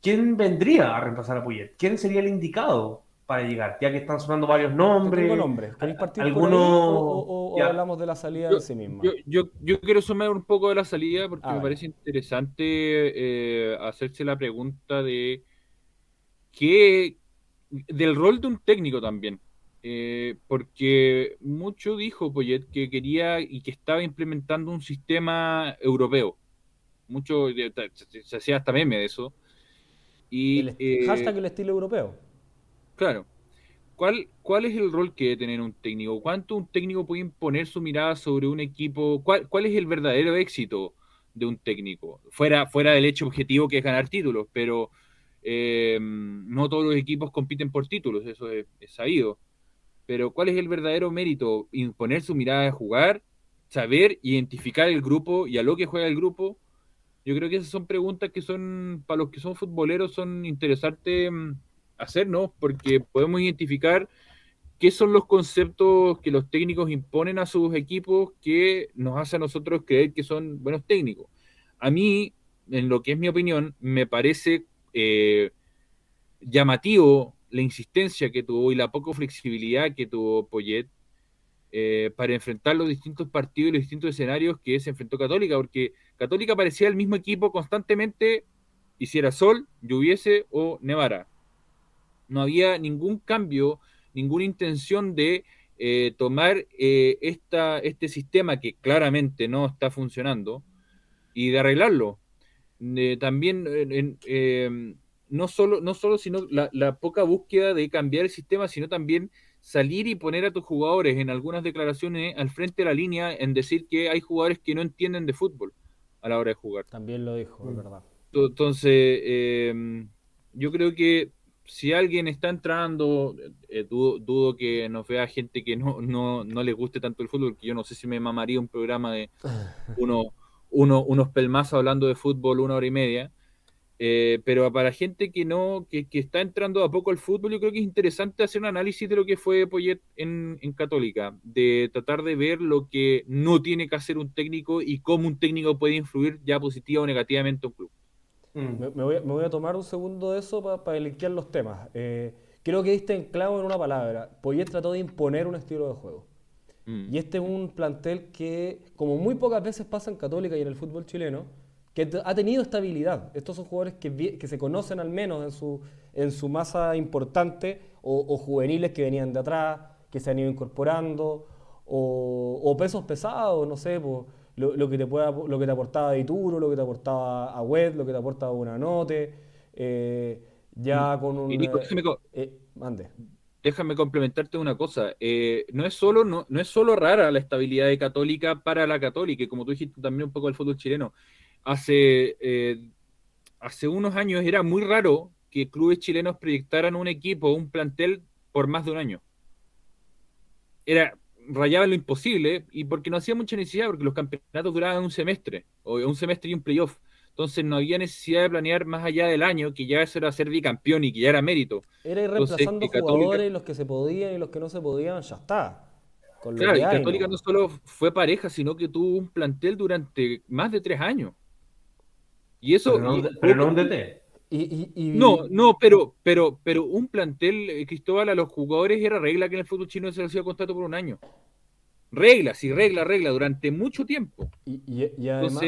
¿quién vendría a reemplazar a Puyet? ¿Quién sería el indicado para llegar? Ya que están sonando varios nombres. Tengo nombres. ¿Queréis partir ¿Alguno... o, hablamos de la salida de sí misma? Yo, quiero sumar un poco de la salida porque me parece interesante eh, hacerse la pregunta de qué del rol de un técnico también. Eh, porque mucho dijo Poyet que quería y que estaba implementando un sistema europeo. Mucho se hacía hasta meme de eso y, el, eh, hashtag el estilo europeo. Claro. ¿Cuál, ¿Cuál es el rol que debe tener un técnico? ¿Cuánto un técnico puede imponer su mirada sobre un equipo? ¿Cuál, cuál es el verdadero éxito de un técnico? Fuera, fuera del hecho objetivo que es ganar títulos, pero eh, no todos los equipos compiten por títulos, eso es, sabido. Pero ¿cuál es el verdadero mérito? Imponer su mirada de jugar, saber identificar el grupo y a lo que juega el grupo yo creo que esas son preguntas que son, para los que son futboleros, son interesantes mm, hacer, ¿no? Porque podemos identificar qué son los conceptos que los técnicos imponen a sus equipos que nos hace a nosotros creer que son buenos técnicos. A mí, en lo que es mi opinión, me parece eh, llamativo la insistencia que tuvo y la poca flexibilidad que tuvo Poyet eh, para enfrentar los distintos partidos y los distintos escenarios que se enfrentó Católica, porque Católica parecía el mismo equipo constantemente, hiciera sol, lloviese o nevara. No había ningún cambio, ninguna intención de eh, tomar eh, esta, este sistema que claramente no está funcionando y de arreglarlo. también no solo, no solo sino la, poca búsqueda de cambiar el sistema, sino también salir y poner a tus jugadores en algunas declaraciones al frente de la línea en decir que hay jugadores que no entienden de fútbol a la hora de jugar. También lo dijo, es mm. verdad. Entonces, em, yo creo que si alguien está entrando, eh, dudo, que nos vea gente que no, no, no le guste tanto el fútbol, que yo no sé si me mamaría un programa de uno, uno, unos pelmazos hablando de fútbol una hora y media. Eh, pero para gente que no, que, está entrando a poco al fútbol, yo creo que es interesante hacer un análisis de lo que fue Poyet en, Católica, de tratar de ver lo que no tiene que hacer un técnico y cómo un técnico puede influir ya positiva o negativamente en un club. Mm. Me, voy, a tomar un segundo de eso para pa linkear los temas. Eh, creo que diste en clavo en una palabra. Poyet trató de imponer un estilo de juego. Mm. Y este es un plantel que, como muy pocas veces pasa en Católica y en el fútbol chileno, que ha tenido estabilidad. Estos son jugadores que, que se conocen al menos en su, en su masa importante o, juveniles que venían de atrás, que se han ido incorporando, o, pesos pesados, no sé, lo, que te pueda, lo que te aportaba Ituro, lo que te aportaba a Web, lo que te aportaba una eh, ya con un... déjame, eh, mande. déjame complementarte una cosa. Eh, no, es solo, no, no es solo rara la estabilidad de Católica para la Católica, y como tú dijiste también un poco del fútbol chileno hace, eh, hace unos años era muy raro que clubes chilenos proyectaran un equipo, un plantel por más de un año. Era rayaba lo imposible y porque no hacía mucha necesidad, porque los campeonatos duraban un semestre, o un semestre y un playoff. Entonces no había necesidad de planear más allá del año, que ya eso era ser bicampeón y que ya era mérito. Era ir reemplazando jugadores, los que se podían y los que no se podían, ya está. claro, y Católica ¿no? solo fue pareja, sino que tuvo un plantel durante más de tres años. Y eso. Pero no, un DT. No, no, pero, pero, pero un plantel, eh, Cristóbal, a los jugadores era regla que en el fútbol chino se hacía contrato por un año. Regla, sí, regla, regla, durante mucho tiempo. Y, además,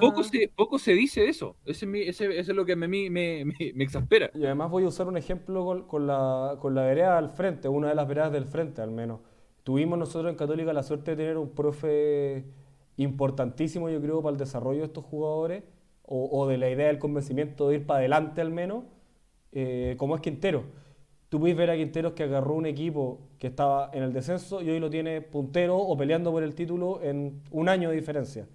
poco, se, poco se dice de eso. Ese, ese, es lo que a mí me, me, exaspera. Y además voy a usar un ejemplo con, la, con la vereda al frente, una de las veredas del frente al menos. Tuvimos nosotros en Católica la suerte de tener un profe importantísimo, yo creo, para el desarrollo de estos jugadores o, de la idea del convencimiento de ir para adelante al menos, eh, como es Quintero. Tú puedes ver a Quinteros que agarró un equipo que estaba en el descenso y hoy lo tiene puntero o peleando por el título en un año de diferencia.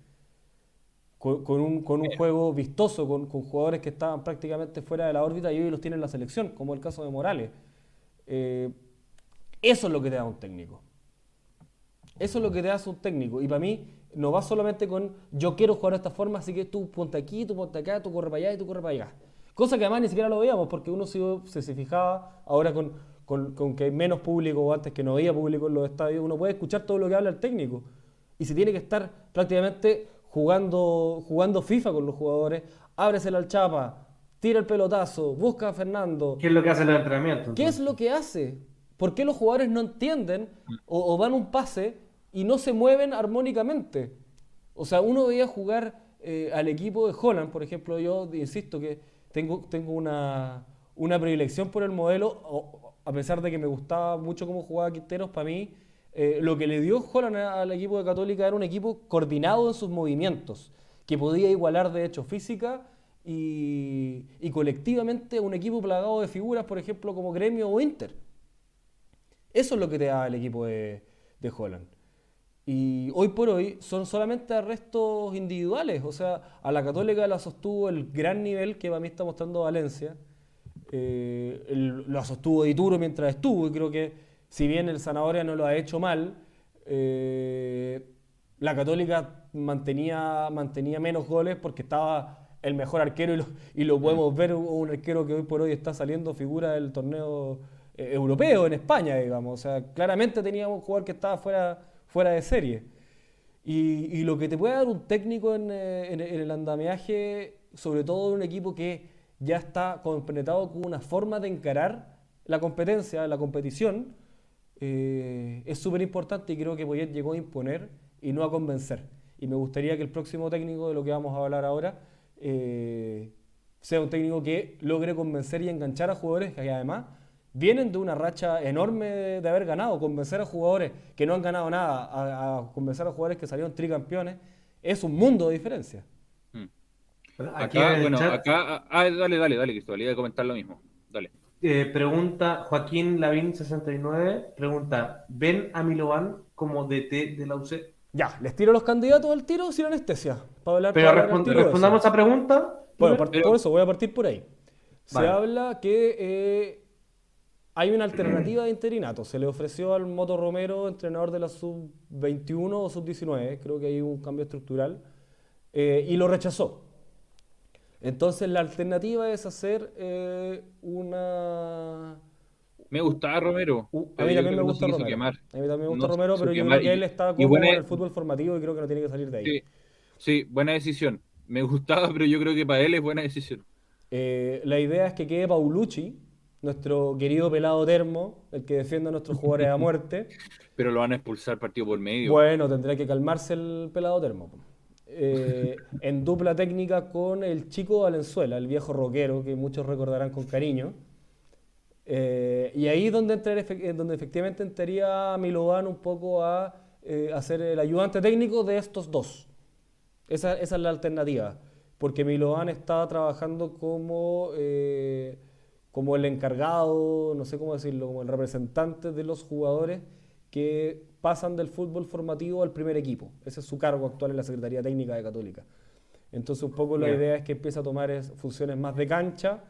Con, un, con un, juego vistoso, con, con, jugadores que estaban prácticamente fuera de la órbita y hoy los tiene en la selección, como el caso de Morales. Eh, eso es lo que te da un técnico. Eso es lo que te hace un técnico. Y para mí, no va solamente con yo quiero jugar de esta forma, así que tú ponte aquí, tú ponte acá, tú corre para allá y tú corre para allá. Cosa que además ni siquiera lo veíamos porque uno se, se fijaba ahora con, con, que hay menos público o antes que no había público en los estadios, uno puede escuchar todo lo que habla el técnico. Y se tiene que estar prácticamente jugando, jugando FIFA con los jugadores, ábresela al chapa, tira el pelotazo, busca a Fernando. ¿Qué es lo que hace en el entrenamiento? ¿Qué es lo que hace? ¿Por qué los jugadores no entienden o, o van un pase y no se mueven armónicamente. O sea, uno veía jugar eh, al equipo de Holland, por ejemplo, yo insisto que tengo, tengo una, una predilección por el modelo, a pesar de que me gustaba mucho cómo jugaba Quinteros, para mí eh, lo que le dio Holland al equipo de Católica era un equipo coordinado en sus movimientos, que podía igualar de hecho física y, colectivamente un equipo plagado de figuras, por ejemplo, como Gremio o Inter. Eso es lo que te da el equipo de, de Holland. Y hoy por hoy son solamente arrestos individuales. O sea, a la Católica la sostuvo el gran nivel que para mí está mostrando Valencia. Eh, lo sostuvo Dituro mientras estuvo. Y creo que, si bien el Zanahoria no lo ha hecho mal, eh, la Católica mantenía, mantenía menos goles porque estaba el mejor arquero y lo, y lo podemos ver. Un arquero que hoy por hoy está saliendo figura del torneo eh, europeo en España, digamos. O sea, claramente teníamos un jugador que estaba fuera fuera de serie. Y, lo que te puede dar un técnico eh, en, el andamiaje, sobre todo en un equipo que ya está compenetrado con una forma de encarar la competencia, la competición, eh, es súper importante y creo que Poyet llegó a imponer y no a convencer. Y me gustaría que el próximo técnico de lo que vamos a hablar ahora eh, sea un técnico que logre convencer y enganchar a jugadores que además vienen de una racha enorme de, haber ganado. Convencer a jugadores que no han ganado nada, a, convencer a jugadores que salieron tricampeones, es un mundo de diferencia. Hmm. acá, bueno, acá, ah, dale, dale, dale, Cristóbal, iba a comentar lo mismo. Dale. Eh, pregunta Joaquín Lavín69, pregunta, ¿ven a Milovan como DT de la UC? Ya, les tiro los candidatos al tiro sin anestesia. Para hablar, Pero respondamos esa pregunta. Bueno, por eso, voy a partir por ahí. Se habla que eh, hay una alternativa de interinato. Se le ofreció al Moto Romero, entrenador de la sub-21 o sub-19, creo que hay un cambio estructural, eh, y lo rechazó. Entonces la alternativa es hacer eh, una... Me gustaba Romero. a mí también me gusta Romero. A mí también me gusta Romero, pero yo creo que él está como en el fútbol formativo y creo que no tiene que salir de ahí. Sí, buena decisión. Me gustaba, pero yo creo que para él es buena decisión. Eh, la idea es que quede Paulucci, nuestro querido pelado termo, el que defiende a nuestros jugadores a muerte. pero lo van a expulsar partido por medio. Bueno, tendrá que calmarse el pelado termo. Eh, en dupla técnica con el chico Valenzuela, el viejo rockero que muchos recordarán con cariño. Eh, y ahí donde, eh, donde efectivamente entraría Milovan un poco a hacer el ayudante técnico de estos dos. Esa, esa es la alternativa, porque Milovan está trabajando como, como el encargado, no sé cómo decirlo, como el representante de los jugadores que pasan del fútbol formativo al primer equipo. Ese es su cargo actual en la Secretaría Técnica de Católica. Entonces, un poco la idea es que empiece a tomar funciones más de cancha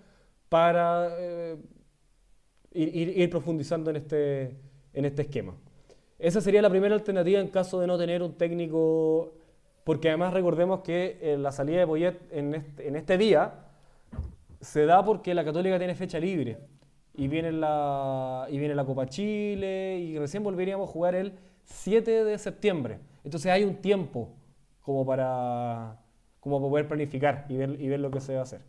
para eh, ir, profundizando en este, en este esquema. Esa sería la primera alternativa en caso de no tener un técnico, porque además recordemos que eh, la salida de Poyet en este, en este día se da porque la Católica tiene fecha libre y viene la, y viene la Copa Chile y recién volveríamos a jugar el 7 de septiembre. Entonces hay un tiempo como para, como para poder planificar y ver, y ver lo que se va a hacer.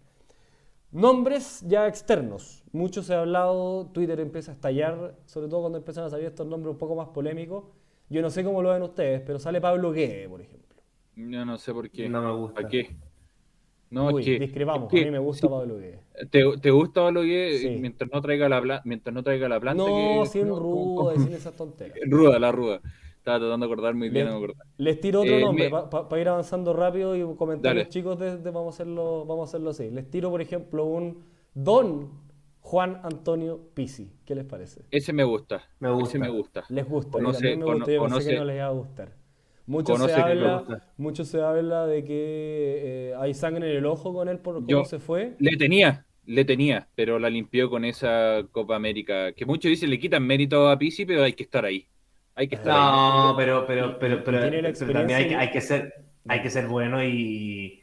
Nombres ya externos. Mucho se ha hablado, Twitter empieza a estallar, sobre todo cuando empiezan a salir estos nombres un poco más polémicos. Yo no sé cómo lo ven ustedes, pero sale Pablo Guede, por ejemplo. Yo no sé por qué. No me gusta. ¿A qué? No, Uy, que, discrepamos, a mí me gusta Pablo Guede. ¿Te, ¿Te, gusta Pablo Guede mientras no traiga la mientras no traiga la planta? No, sin ruda, sin esas tonterías. Ruda, la ruda. Estaba tratando de acordar muy bien, les, no me Les tiro otro eh, nombre para ir avanzando rápido y comentar los chicos de, vamos, a hacerlo, vamos a hacerlo así. Les tiro, por ejemplo, un Don Juan Antonio Pisi. ¿Qué les parece? Ese me gusta. Me gusta. Ese me gusta. Les gusta. Conoce, también me gusta. Yo pensé que no les iba a gustar. Mucho se, habla, mucho se habla de que eh, hay sangre en el ojo con él por cómo se fue. Le tenía, le tenía, pero la limpió con esa Copa América. Que muchos dicen le quitan mérito a Pisi, pero hay que estar ahí. Hay que estar no, ahí. pero, pero, pero, pero, también hay, hay, que ser, hay que ser bueno y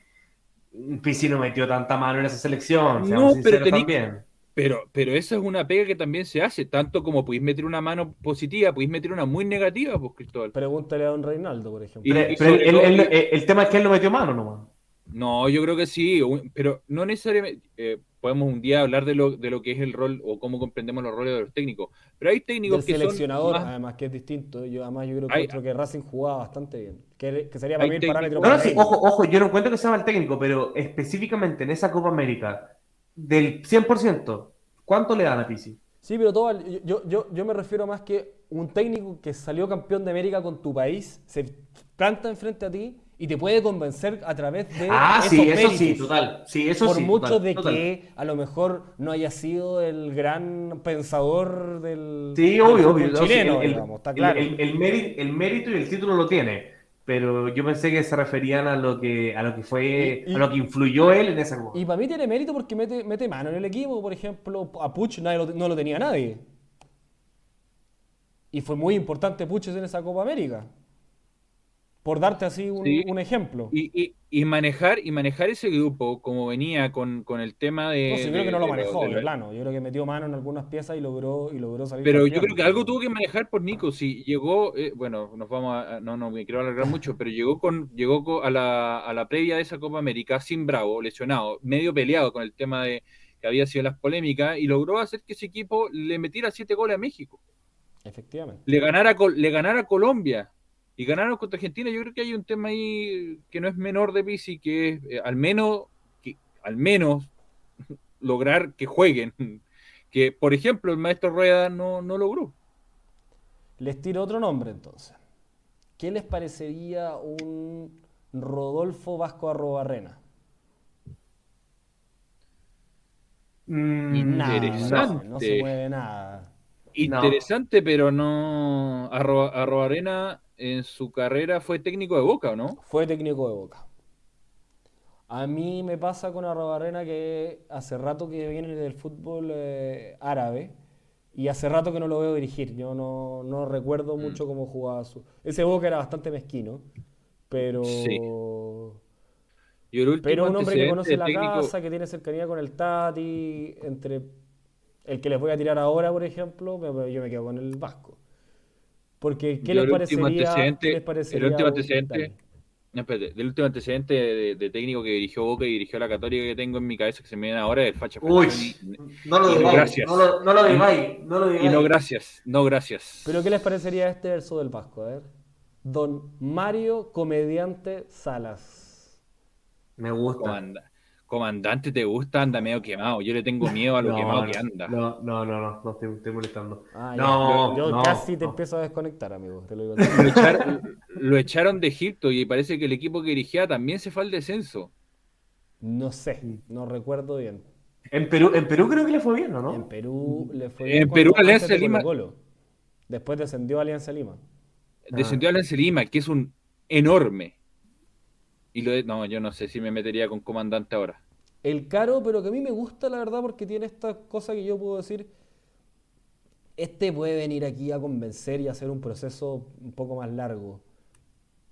Pisi no metió tanta mano en esa selección. No, pero también. Pero, pero esa es una pega que también se hace, tanto como podéis meter una mano positiva, podéis meter una muy negativa, pues Cristóbal. Pregúntale a don Reinaldo, por ejemplo. el, tema es que él no metió mano nomás. No, yo creo que sí, pero no necesariamente. Eh, podemos un día hablar de lo, de lo que es el rol o cómo comprendemos los roles de los técnicos. Pero hay técnicos que seleccionador, además, que es distinto. Yo, además, yo creo que, Racing jugaba bastante bien. Que, sería para mí el parámetro. ojo, ojo, yo no encuentro que sea el técnico, pero específicamente en esa Copa América del 100%, ¿cuánto le dan a Pisi? Sí, pero todo, yo, yo, yo me refiero más que un técnico que salió campeón de América con tu país, se planta enfrente a ti y te puede convencer a través de ah sí eso sí total. Sí eso por mucho de que a lo mejor no haya sido el gran pensador del sí obvio obvio chileno el, está claro. el, mérito, el mérito y el título lo tiene pero yo pensé que se referían a lo que a lo que fue a lo que influyó él en esa Copa. Y para mí tiene mérito porque mete, mete mano en el equipo, por ejemplo, a Puch no lo tenía nadie. Y fue muy importante Puches en esa Copa América por darte así un, ejemplo. Y, y, manejar y manejar ese grupo como venía con, el tema de... No, yo creo que no lo manejó, de, plano. Yo creo que metió mano en algunas piezas y logró, y logró salir. Pero yo creo que algo tuvo que manejar por Nico. Si llegó, eh, bueno, nos vamos a, no, no me quiero alargar mucho, pero llegó con llegó a la, a la previa de esa Copa América sin Bravo, lesionado, medio peleado con el tema de que había sido las polémicas, y logró hacer que ese equipo le metiera siete goles a México. Efectivamente. Le ganara, le ganara a Colombia y ganaron contra Argentina. Yo creo que hay un tema ahí que no es menor de Pisi, que es eh, al menos, que, al menos lograr que jueguen. Que, por ejemplo, el maestro Rueda no, no logró. Les tiro otro nombre entonces. ¿Qué les parecería un Rodolfo Vasco Arrobarrena? Mm, interesante. no, se mueve nada. Interesante, pero no. Arrobarena en su carrera fue técnico de Boca, ¿o no? Fue técnico de Boca. A mí me pasa con Arrobarena que hace rato que viene del fútbol eh, árabe y hace rato que no lo veo dirigir. Yo no, no recuerdo mm. mucho cómo jugaba su. Ese Boca era bastante mezquino, pero. Sí. pero un hombre que conoce la casa, que tiene cercanía con el Tati, entre el que les voy a tirar ahora, por ejemplo, yo me quedo con el Vasco. Porque, ¿qué, les parecería, ¿qué les parecería? El último antecedente, no, espérate, del último antecedente de, técnico que dirigió Boca y dirigió la Católica que tengo en mi cabeza que se me viene ahora es el Facha Uy, no lo digáis. No lo, no lo digáis, no lo Y no gracias, no gracias. Pero ¿qué les parecería este verso del Vasco? A ver. Don Mario Comediante Salas. Me gusta. Comandante, ¿te gusta? Anda medio quemado. Yo le tengo miedo a lo quemado que anda. No, no, no, no, no estoy, molestando. Ah, no, yo, casi te empiezo a desconectar, amigo. lo, lo, echaron, de Egipto y parece que el equipo que dirigía también se fue al descenso. No sé, no recuerdo bien. En Perú, en Perú creo que le fue bien, ¿no? En Perú le fue bien. En Perú Alianza Lima. Después descendió Alianza Lima. Descendió Alianza Lima, que es un enorme y lo no, yo no sé si me metería con comandante ahora. El caro, pero que a mí me gusta la verdad porque tiene esta cosa que yo puedo decir. Este puede venir aquí a convencer y hacer un proceso un poco más largo.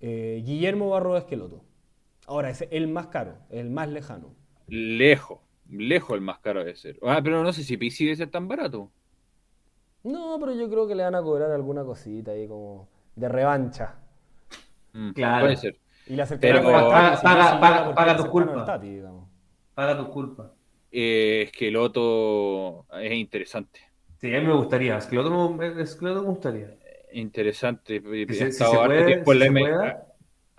Eh, Guillermo Barro Esqueloto. Ahora, es el más caro, el más lejano. Lejos, lejos el más caro de ser. Ah, pero no sé si PC debe ser tan barato. No, pero yo creo que le van a cobrar alguna cosita ahí como de revancha. Mm, claro. Puede ser. Y la pero paga, paga, paga, paga tus culpas. Paga tus culpas. Eh, es que el otro es interesante. Sí, a mí me gustaría. Es que el otro me, es que el otro me gustaría. Interesante. ha, estado harto tiempo en la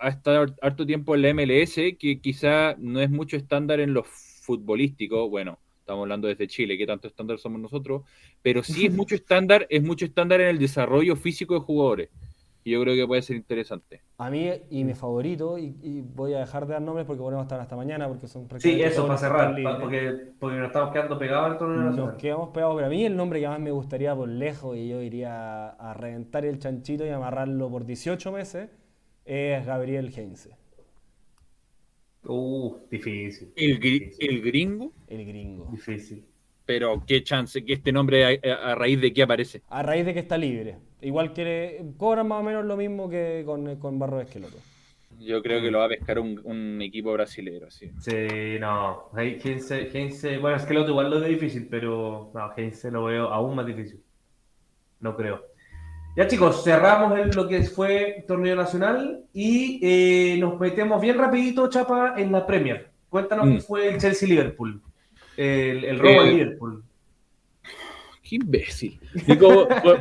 ha estado harto tiempo en la MLS, que quizá no es mucho estándar en lo futbolístico. Bueno, estamos hablando desde Chile, que tanto estándar somos nosotros, pero sí es mucho estándar, es mucho estándar en el desarrollo físico de jugadores yo creo que puede ser interesante. A mí, y mi favorito, y, voy a dejar de dar nombres porque podemos estar hasta mañana, porque son Sí, eso, para cerrar, porque, porque nos estamos quedando pegados al torneo Nos quedamos pegados, pero a mí el nombre que más me gustaría por lejos, y yo iría a reventar el chanchito y amarrarlo por 18 meses, es Gabriel Heinze. Uh, difícil. ¿El, ¿El gringo? El gringo. Difícil. Pero qué chance, que este nombre a, raíz de qué aparece. A raíz de que está libre. Igual que cobran más o menos lo mismo que con, con Barro de Esqueloto. Yo creo que lo va a pescar un, equipo brasilero, sí. Sí, no. Heinze, bueno, Esqueloto igual lo ve difícil, pero no, Heinze lo veo aún más difícil. No creo. Ya chicos, cerramos lo que fue torneo nacional y eh, nos metemos bien rapidito, Chapa, en la Premier. Cuéntanos mm. qué fue el Chelsea-Liverpool el, el robo de eh, Liverpool. Qué imbécil.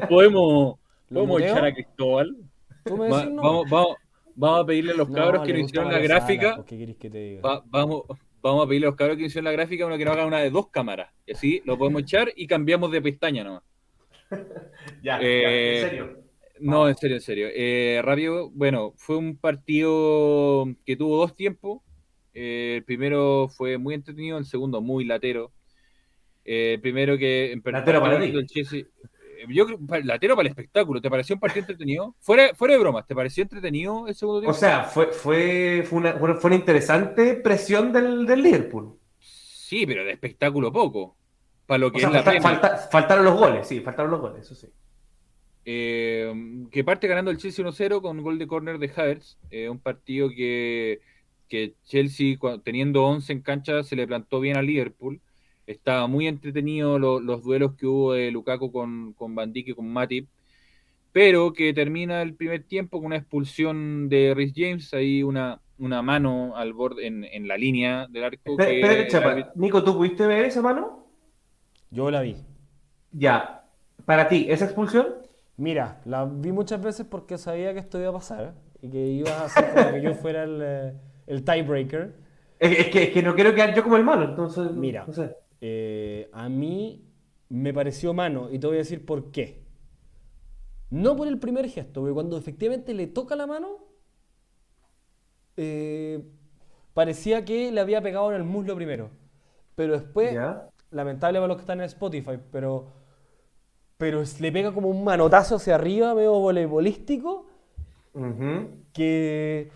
podemos, podemos echar a Cristóbal. vamos, vamos, vamos, a pedirle a los cabros que nos hicieron la gráfica. vamos, vamos a pedirle a los cabros que nos hicieron la gráfica uno que nos haga una de dos cámaras. Y así lo podemos echar y cambiamos de pestaña nomás. ya, eh, en serio. No, en serio, en serio. Eh, rápido, bueno, fue un partido que tuvo dos tiempos. Eh, el primero fue muy entretenido, el segundo muy latero. Eh, el primero que... Latero para ti. Eh, yo latero para el espectáculo. ¿Te pareció un partido entretenido? Fuera, fuera de bromas, ¿te pareció entretenido el segundo tiempo? O sea, fue, fue, fue, una, fue una interesante presión del, del Liverpool. Sí, pero de espectáculo poco. Para lo que faltaron los goles, sí, faltaron los goles, eso sí. que parte ganando el Chelsea 1-0 con un gol de córner de Havertz. un partido que que Chelsea, teniendo 11 en cancha, se le plantó bien a Liverpool. Estaba muy entretenido los duelos que hubo de Lukaku con, con Van Dijk y con Matip, pero que termina el primer tiempo con una expulsión de Rhys James, ahí una, una mano al borde en, la línea del arco. Nico, ¿tú pudiste ver esa mano? Yo la vi. Ya. Para ti, ¿esa expulsión? Mira, la vi muchas veces porque sabía que esto iba a pasar y que iba a hacer como que yo fuera el, eh, el tiebreaker. Es, es que, es que no quiero quedar yo como el malo, entonces. Mira, No sé. Eh, a mí me pareció mano y te voy a decir por qué. No por el primer gesto, porque cuando efectivamente le toca la mano, eh, parecía que le había pegado en el muslo primero. Pero después, Ya. lamentable para los que están en Spotify, pero, pero le pega como un manotazo hacia arriba, medio voleibolístico, que,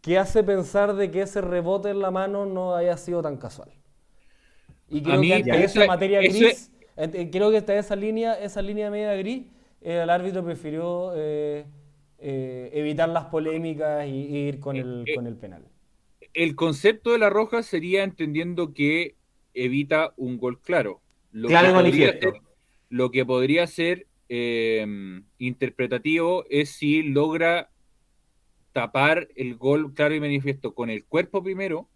que hace pensar de que ese rebote en la mano no haya sido tan casual. Y creo mí, que ante ya, esa materia gris, ante- creo que hasta esa línea, esa línea media gris, eh, el árbitro prefirió eh, eh, evitar las polémicas y, y ir con el, Eh, con el penal. El concepto de la roja sería entendiendo que evita un gol claro. Lo Claro que y podría ser- lo que podría ser eh, interpretativo es si logra tapar el gol claro y manifiesto con el cuerpo primero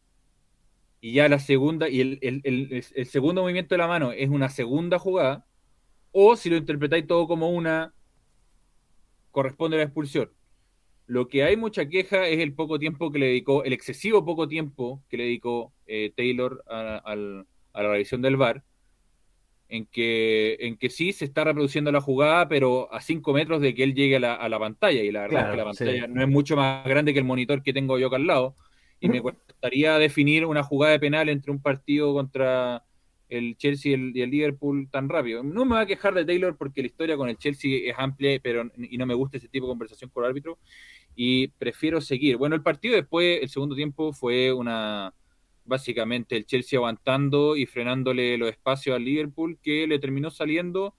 y ya la segunda y el, el- el- el segundo movimiento de la mano es una segunda jugada o si lo interpretáis todo como una corresponde a la expulsión. Lo que hay mucha queja es el poco tiempo que le dedicó, el excesivo poco tiempo que le dedicó eh, Taylor a, al- a la revisión del VAR, en que, en que sí se está reproduciendo la jugada, pero a 5 metros de que él llegue a la, a la pantalla, y la verdad Claro, es que la sí. pantalla no es mucho más grande que el monitor que tengo yo acá al lado, y me costaría definir una jugada de penal entre un partido contra el Chelsea y el, Liverpool tan rápido. No me voy a quejar de Taylor porque la historia con el Chelsea es amplia pero, y no me gusta ese tipo de conversación con el árbitro y prefiero seguir. Bueno, el partido después, el segundo tiempo fue una básicamente el Chelsea aguantando y frenándole los espacios al Liverpool que le terminó saliendo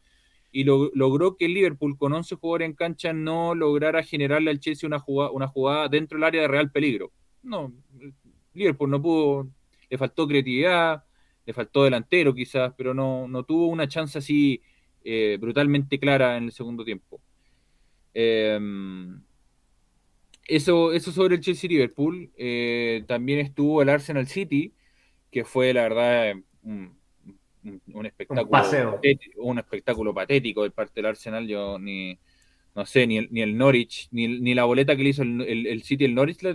y lo- logró que el Liverpool con 11 jugadores en cancha no lograra generarle al Chelsea una jugada, una jugada dentro del área de real peligro. No, Liverpool no pudo, le faltó creatividad, le faltó delantero quizás, pero no, no tuvo una chance así eh, brutalmente clara en el segundo tiempo. Eh, eso, eso sobre el Chelsea Liverpool. Eh, también estuvo el Arsenal City, que fue la verdad un, un- un espectáculo paseo. patético, un espectáculo patético de parte del Arsenal. Yo ni no sé, ni el, ni el Norwich, ni, el- ni la boleta que le hizo el, el- el City el Norwich la,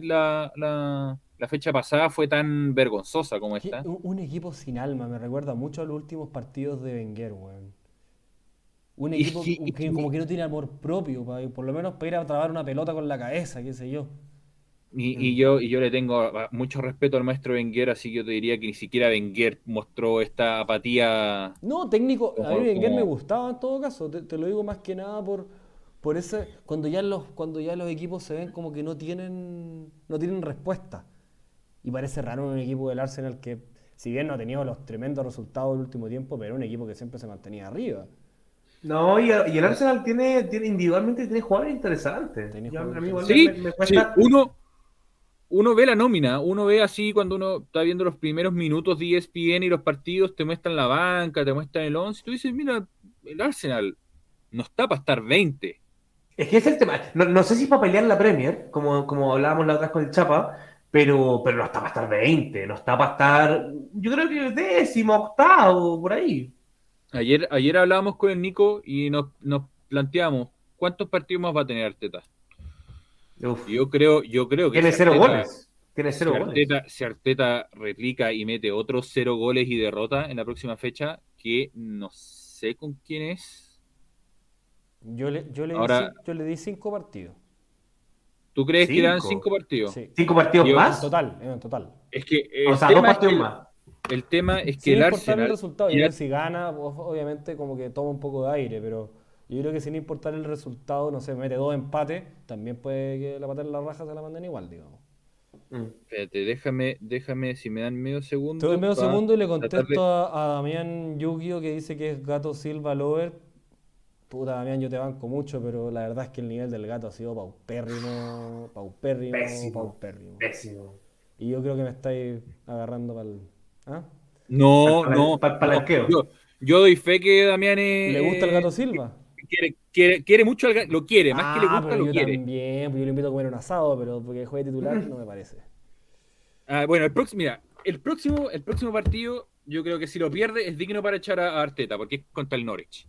la, la- fecha pasada fue tan vergonzosa como esta. Un, un equipo sin alma, me recuerda mucho a los últimos partidos de Wenger, weón. Un equipo que- que, que como que no tiene amor propio, pa- por lo menos para ir a trabar una pelota con la cabeza, qué sé yo. Y, Mm. y yo, y yo le tengo mucho respeto al maestro Wenger, así que yo te diría que ni siquiera Wenger mostró esta apatía. No, técnico, a mí Wenger como- me gustaba en todo caso, te, te lo digo más que nada por, por ese, cuando ya los, cuando ya los equipos se ven como que no tienen, no tienen respuesta. Y parece raro un equipo del Arsenal que, si bien no ha tenido los tremendos resultados del último tiempo, pero era un equipo que siempre se mantenía arriba. No, y, y el Arsenal tiene, tiene individualmente tiene jugadores interesantes. Tiene jugadores Sí, me, me sí, cuesta. uno, uno ve la nómina, uno ve así cuando uno está viendo los primeros minutos de ESPN y los partidos, te muestran la banca, te muestran el 11, y tú dices, mira, el Arsenal no está para estar 20. Es que ese es el tema. No, no sé si para pelear la Premier, como, como hablábamos la otra vez con el Chapa, pero, pero no está para estar 20, no está para estar, yo creo que décimo, octavo, por ahí. Ayer, ayer hablábamos con el Nico y nos, nos planteamos cuántos partidos más va a tener Arteta. Uf. Yo creo, yo creo que Tiene si cero Arteta- goles. Tiene cero si goles. Arteta, si Arteta replica y mete otros cero goles y derrota en la próxima fecha, que no sé con quién es. Yo le, yo le, Ahora- di, yo le di cinco partidos. ¿Tú crees que eran Cinco. cinco partidos? Sí. ¿Cinco partidos Yo- En más? total, en total. Es que el, O sea, dos tema es partidos que, más. el tema es que Sin el importar el resultado, y y la- ver si gana, obviamente como que toma un poco de aire, pero yo creo que sin importar el resultado, no sé, mete dos empates, también puede que la pata en la raja se la manden igual, digamos. Mm. Espérate, déjame, déjame, si me dan medio segundo. Te doy medio segundo y le contesto a, a Damián Yugio que dice que es Gato Silva Lover. Puta, Damián, yo te banco mucho, pero la verdad es que el nivel del gato ha sido paupérrimo, paupérrimo, Pésimo. paupérrimo. Pésimo. Y yo creo que me estáis agarrando para el... ¿Ah? No, Para- no. para- para no, arqueo. Yo, yo doy fe que Damián es- ¿Le gusta el gato Silva? Quiere, quiere, quiere mucho al gato, lo quiere, más que le Ah, gusta, pero lo yo quiere. también, pues yo le invito a comer un asado, pero porque juegue titular no me parece. Ah, bueno, el próximo, mira, el próximo, el próximo partido yo creo que si lo pierde es digno para echar a Arteta, porque es contra el Norwich.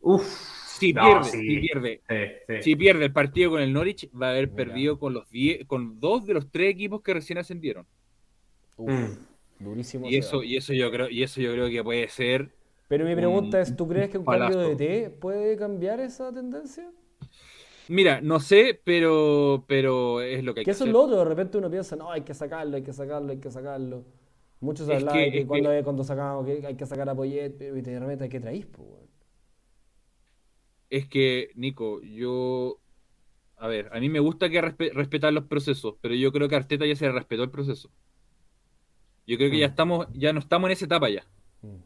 Uf. Si No, pierde, sí. si pierde, Sí, sí. si pierde el partido con el Norwich, va a haber Mira. perdido con los diez- con dos de los tres equipos que recién ascendieron. Uf, Mm. durísimo. Y eso, y eso yo creo, y eso yo creo que puede ser. Pero mi pregunta un- es, ¿tú crees que un un cambio de palazo. T puede cambiar esa tendencia? Mira, no sé, pero, pero es lo que hay Que que eso es lo otro, de repente uno piensa, no, hay que sacarlo, hay que sacarlo, hay que sacarlo. Muchos hablaban que- que, cuando, que- cuando sacábamos que hay que sacar a Poyet, pero y de repente hay que traer, pues. Es que, Nico, yo. A ver, a mí me gusta que respe- respetar los procesos, pero yo creo que Arteta ya se respetó el proceso. Yo creo que ya Mm. estamos, ya no estamos en esa etapa ya. Mm.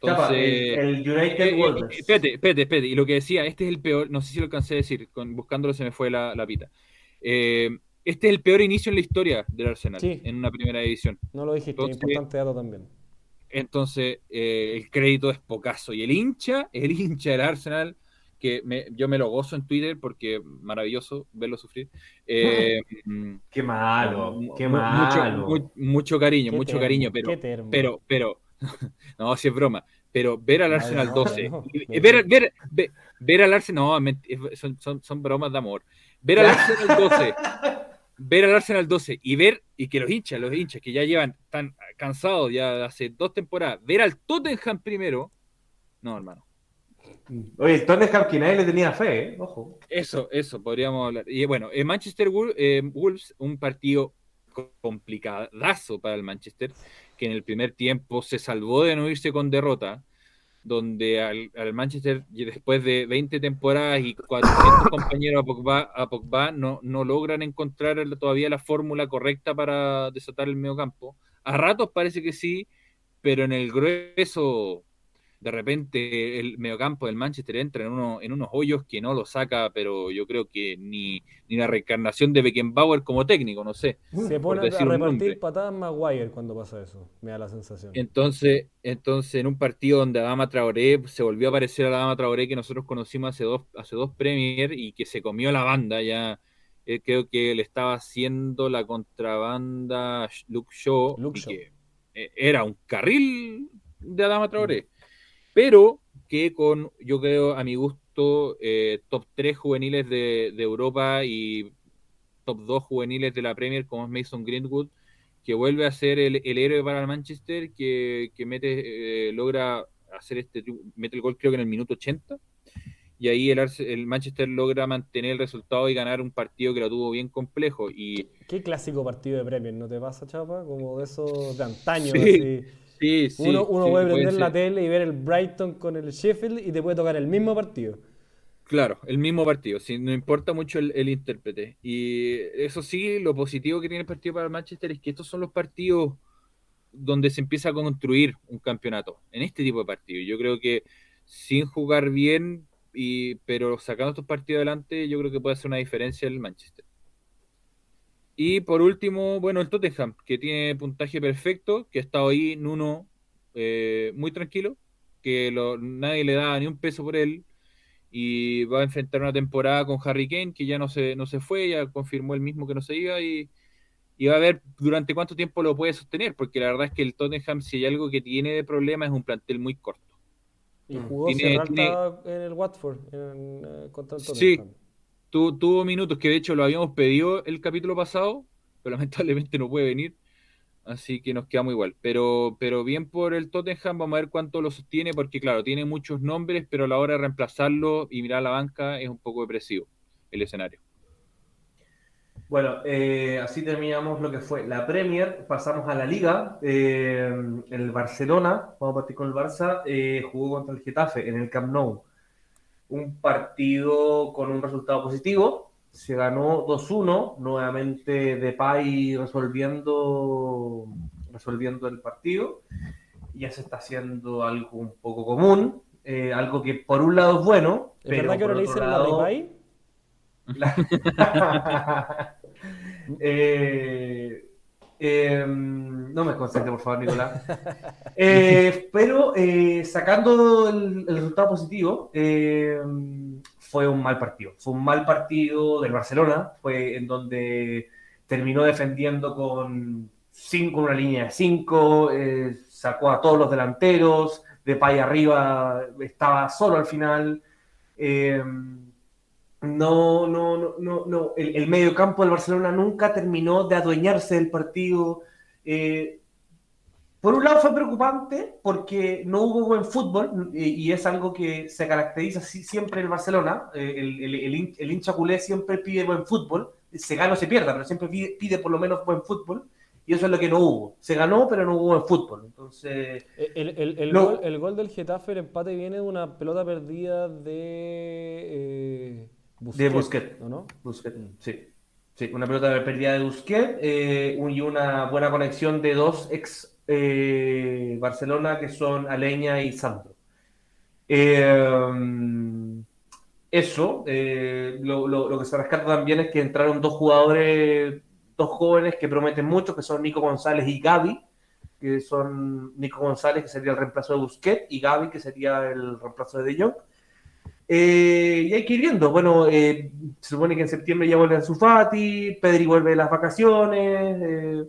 Chapa, el, Entonces, el eh, United eh, Wolves. espérate, espérate, espérate. Y lo que decía, este es el peor, no sé si lo alcancé a decir, con, buscándolo se me fue la, la pita. Eh, este es el peor inicio en la historia del Arsenal, Sí. en una primera división. No lo dijiste, Entonces- importante dato también. Entonces, eh, el crédito es pocaso. Y el hincha, el hincha del Arsenal, que me- yo me lo gozo en Twitter porque maravilloso verlo sufrir. Eh, Qué malo, qué malo. Mucho, mu- mucho cariño, Qué mucho termo, cariño, pero, pero, pero, no, si es broma, pero ver al Arsenal no, 12, no, y- me- ver, ver, ver, ver al Arsenal, no, son, son, son bromas de amor, ver al Arsenal 12, ver al Arsenal 12 y ver, y que los hinchas, los hinchas que ya llevan tan cansados ya de hace dos temporadas, ver al Tottenham primero, no, hermano. Oye, el Tottenham que nadie le tenía fe, ¿eh? Ojo. Eso, eso, podríamos hablar. Y bueno, en Manchester eh, Wolves, un partido co- complicadazo para el Manchester, que en el primer tiempo se salvó de no irse con derrota, donde al, al Manchester, después de 20 temporadas y 400 compañeros a Pogba, a Pogba no, no logran encontrar todavía la fórmula correcta para desatar el mediocampo. A ratos parece que sí, pero en el grueso de repente el mediocampo del Manchester entra en, uno, en unos hoyos que no lo saca, pero yo creo que ni, ni la reencarnación de Beckenbauer como técnico, no sé. Se por pone a repartir nombre. patadas Maguire cuando pasa eso, me da la sensación. Entonces, entonces en un partido donde Adama Traoré se volvió a aparecer a la Adama Traoré que nosotros conocimos hace dos, hace dos Premier y que se comió la banda ya. eh, creo que le estaba haciendo la contrabanda Luke Shaw, Luke Shaw. que eh, era un carril de Adama Traoré. Pero que con, yo creo, a mi gusto, eh, top 3 juveniles de, de Europa y top 2 juveniles de la Premier, como es Mason Greenwood, que vuelve a ser el, el héroe para el Manchester, que, que mete, eh, logra hacer este, mete el gol creo que en el minuto 80, y ahí el, el Manchester logra mantener el resultado y ganar un partido que lo tuvo bien complejo. Y Qué clásico partido de Premier, ¿no te pasa, Chapa? Como de esos de antaño, Sí, así. Sí, sí, uno uno sí, puede prender la tele y ver el Brighton con el Sheffield y te puede tocar el mismo partido. Claro, el mismo partido, sí, no importa mucho el, el intérprete. Y eso sí, lo positivo que tiene el partido para el Manchester es que estos son los partidos donde se empieza a construir un campeonato, en este tipo de partidos. Yo creo que sin jugar bien, y, pero sacando estos partidos adelante, yo creo que puede hacer una diferencia el Manchester. Y por último, bueno, el Tottenham, que tiene puntaje perfecto, que ha estado ahí en uno eh, muy tranquilo, que lo- nadie le da ni un peso por él, y va a enfrentar una temporada con Harry Kane, que ya no se, no se fue, ya confirmó el mismo que no se iba, y, y va a ver durante cuánto tiempo lo puede sostener, porque la verdad es que el Tottenham, si hay algo que tiene de problema, es un plantel muy corto. Y Mm. jugó Tiene- Serralta en el Watford en, eh, contra el Sí. Tottenham. Tu- tuvo minutos que de hecho lo habíamos pedido el capítulo pasado, pero lamentablemente no puede venir, así que nos quedamos igual. Pero, pero bien por el Tottenham, vamos a ver cuánto lo sostiene, porque claro, tiene muchos nombres, pero a la hora de reemplazarlo y mirar la banca es un poco depresivo el escenario. Bueno, eh, así terminamos lo que fue la Premier, pasamos a la Liga. eh, el Barcelona, vamos a partir con el Barça, eh, jugó contra el Getafe en el Camp Nou. Un partido con un resultado positivo, se ganó 2-1, nuevamente Depay resolviendo, resolviendo el partido. Ya se está haciendo algo un poco común, eh, algo que por un lado es bueno, ¿Es pero verdad que ahora le dicen la Depay? la- Eh, eh, no me concentre, por favor, Nicolás. Eh, pero eh, sacando el, el resultado positivo, eh, fue un mal partido. Fue un mal partido del Barcelona, fue en donde terminó defendiendo con cinco, una línea de 5, sacó a todos los delanteros, de pay arriba estaba solo al final. Eh, no, no, no, no, no. El, el medio campo del Barcelona nunca terminó de adueñarse del partido. Eh, por un lado fue preocupante porque no hubo buen fútbol y, es algo que se caracteriza siempre en Barcelona. Eh, el, el, el, hincha culé siempre pide buen fútbol, se gana o se pierda, pero siempre pide, pide, por lo menos buen fútbol y eso es lo que no hubo. Se ganó, pero no hubo buen fútbol. Entonces, el, gol, el gol, del Getafe, el empate viene de una pelota perdida de... Eh de Busquets. ¿no? Busquets, sí. Sí, una pelota perdida de Busquets eh, y una buena conexión de dos ex eh, Barcelona que son Aleña y Sandro. Eh, eso, lo, que se rescata también es que entraron dos jugadores, dos jóvenes que prometen mucho, que son Nico González y Gaby, que son Nico González, que sería el reemplazo de Busquets, y Gaby, que sería el reemplazo de De Jong. Eh, y hay que ir viendo. Bueno, eh, se supone que en septiembre ya vuelve a Sufati, Pedri vuelve de las vacaciones, eh,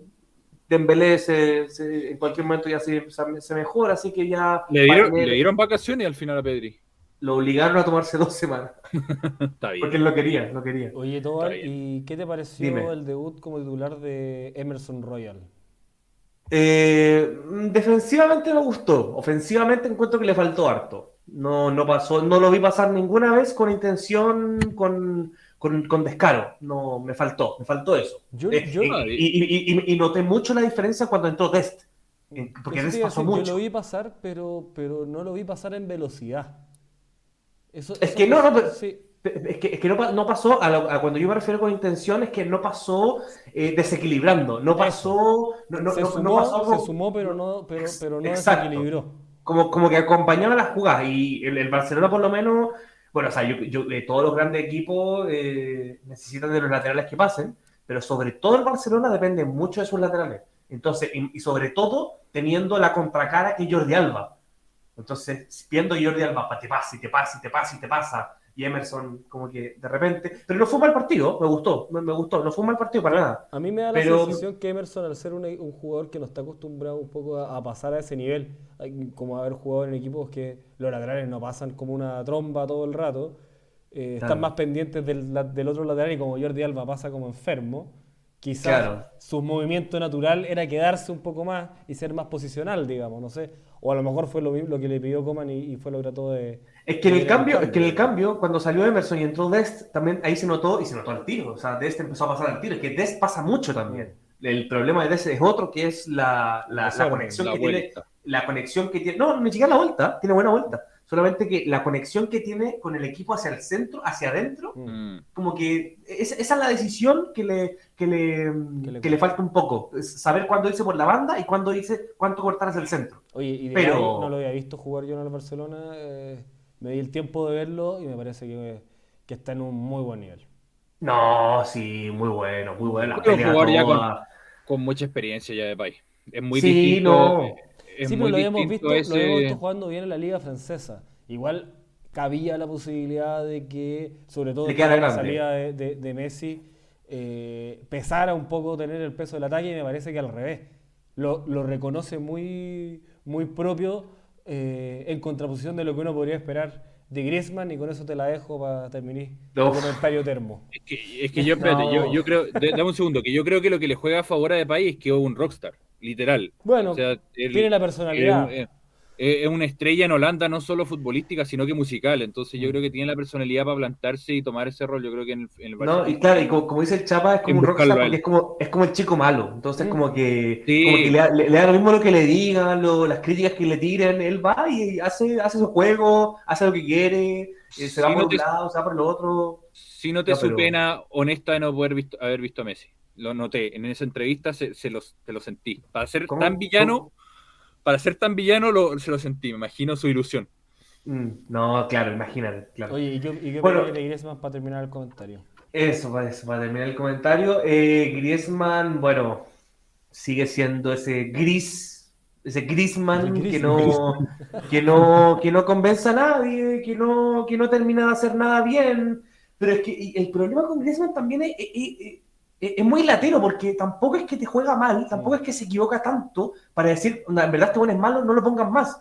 Dembélé en cualquier momento ya se, se, mejora, así que ya... ¿Le dieron, ¿Le dieron, vacaciones al final a Pedri? Lo obligaron a tomarse dos semanas. Está bien. Porque él lo quería, lo quería. Oye, Tobar, ¿y qué te pareció el debut como titular de Emerson Royal? defensivamente me gustó, ofensivamente encuentro que le faltó harto. No, no pasó, no lo vi pasar ninguna vez con intención, con, con, descaro. No, me faltó, me faltó eso. Eh, y, noté mucho la diferencia cuando entró Dest. Porque Dest pasó mucho. Yo lo vi pasar, pero, pero no lo vi pasar en velocidad. Eso, es, que no, no, es que, es que no, pasó, a, cuando yo me refiero con intención, es que no pasó eh, desequilibrando, no pasó... No, se, sumó, se sumó, pero no, pero, pero no desequilibró como, como que acompañaba las jugadas. Y el, Barcelona, por lo menos, bueno, o sea, yo, de todos los grandes equipos eh, necesitan de los laterales que pasen, pero sobre todo el Barcelona depende mucho de sus laterales. Entonces, y, sobre todo teniendo la contracara que Jordi Alba. Entonces, viendo Jordi Alba, te pasa y te pasa y te pasa y te pasa, y Emerson como que de repente... Pero no fue un mal partido, me gustó, me, gustó, no fue un mal partido para nada. A mí me da la sensación que Emerson, al ser un, un, jugador que no está acostumbrado un poco a, pasar a ese nivel, como haber jugado en equipos que los laterales no pasan como una tromba todo el rato, eh, están más pendientes del, del, otro lateral y como Jordi Alba pasa como enfermo, quizás su movimiento natural era quedarse un poco más y ser más posicional, digamos, no sé. O a lo mejor fue lo, mismo, lo que le pidió Coman y, fue lo que trató de, es que en el cambio, es que en el cambio, cuando salió Emerson y entró Dest, también ahí se notó y se notó el tiro. O sea, Dest empezó a pasar al tiro. Es que Dest pasa mucho también. El problema de Dest es otro, que es la, la, conexión que tiene. La conexión que tiene. No, ni siquiera la vuelta, tiene buena vuelta. Solamente que la conexión que tiene con el equipo hacia el centro, hacia adentro, mm. como que esa es la decisión que le, que le, que le, falta un poco. saber cuándo irse por la banda y cuándo irse, cuánto cortar hacia el centro. Oye, y de Pero... no lo había visto jugar yo en el Barcelona. Eh me di el tiempo de verlo y me parece que, que está en un muy buen nivel. No, sí, muy bueno, muy bueno. jugar ya con, mucha experiencia ya de país. Es muy sí, distinto. No. Sí, pero lo habíamos, visto, lo habíamos visto jugando bien en la liga francesa. Igual cabía la posibilidad de que, sobre todo con la salida de, de, Messi, eh, pesara un poco tener el peso del ataque y me parece que al revés. Lo, lo reconoce muy, muy propio eh, en contraposición de lo que uno podría esperar de Griezmann y con eso te la dejo para terminar el comentario termo. Es que, es que yo, espérate, yo, yo, creo, dame un segundo, que yo creo que lo que le juega a favor a de país es que es un rockstar, literal. Bueno, tiene la personalidad es una estrella en Holanda, no solo futbolística, sino que musical. Entonces yo mm. creo que tiene la personalidad para plantarse y tomar ese rol. Yo creo que en el, No, y claro, y como, dice el Chapa, es como un rockstar porque es como, es como el chico malo. Entonces mm. como que, como que le, da lo mismo lo que le digan, las críticas que le tiren. Él va y hace, hace su juego, hace lo que quiere, eh, se va por un lado, se va por el otro. Si no te su pena honesta de no poder visto, haber visto a Messi. Lo noté. En esa entrevista se, se los, te lo sentí. Para ser tan villano para ser tan villano lo, se lo sentí, me imagino su ilusión. Mm, no, claro, imagínate. Claro. Oye, ¿y, qué bueno, de Griezmann para terminar el comentario? Eso, para, eso, para terminar el comentario. Eh, Griezmann, bueno, sigue siendo ese gris, ese Griezmann que no, que no, que no convence a nadie, que no, que no termina de hacer nada bien. Pero es que el problema con Griezmann también es, es, es muy latero porque tampoco es que te juega mal, tampoco es que se equivoca tanto para decir, "Onda, en verdad este bueno es malo, no lo pongas más.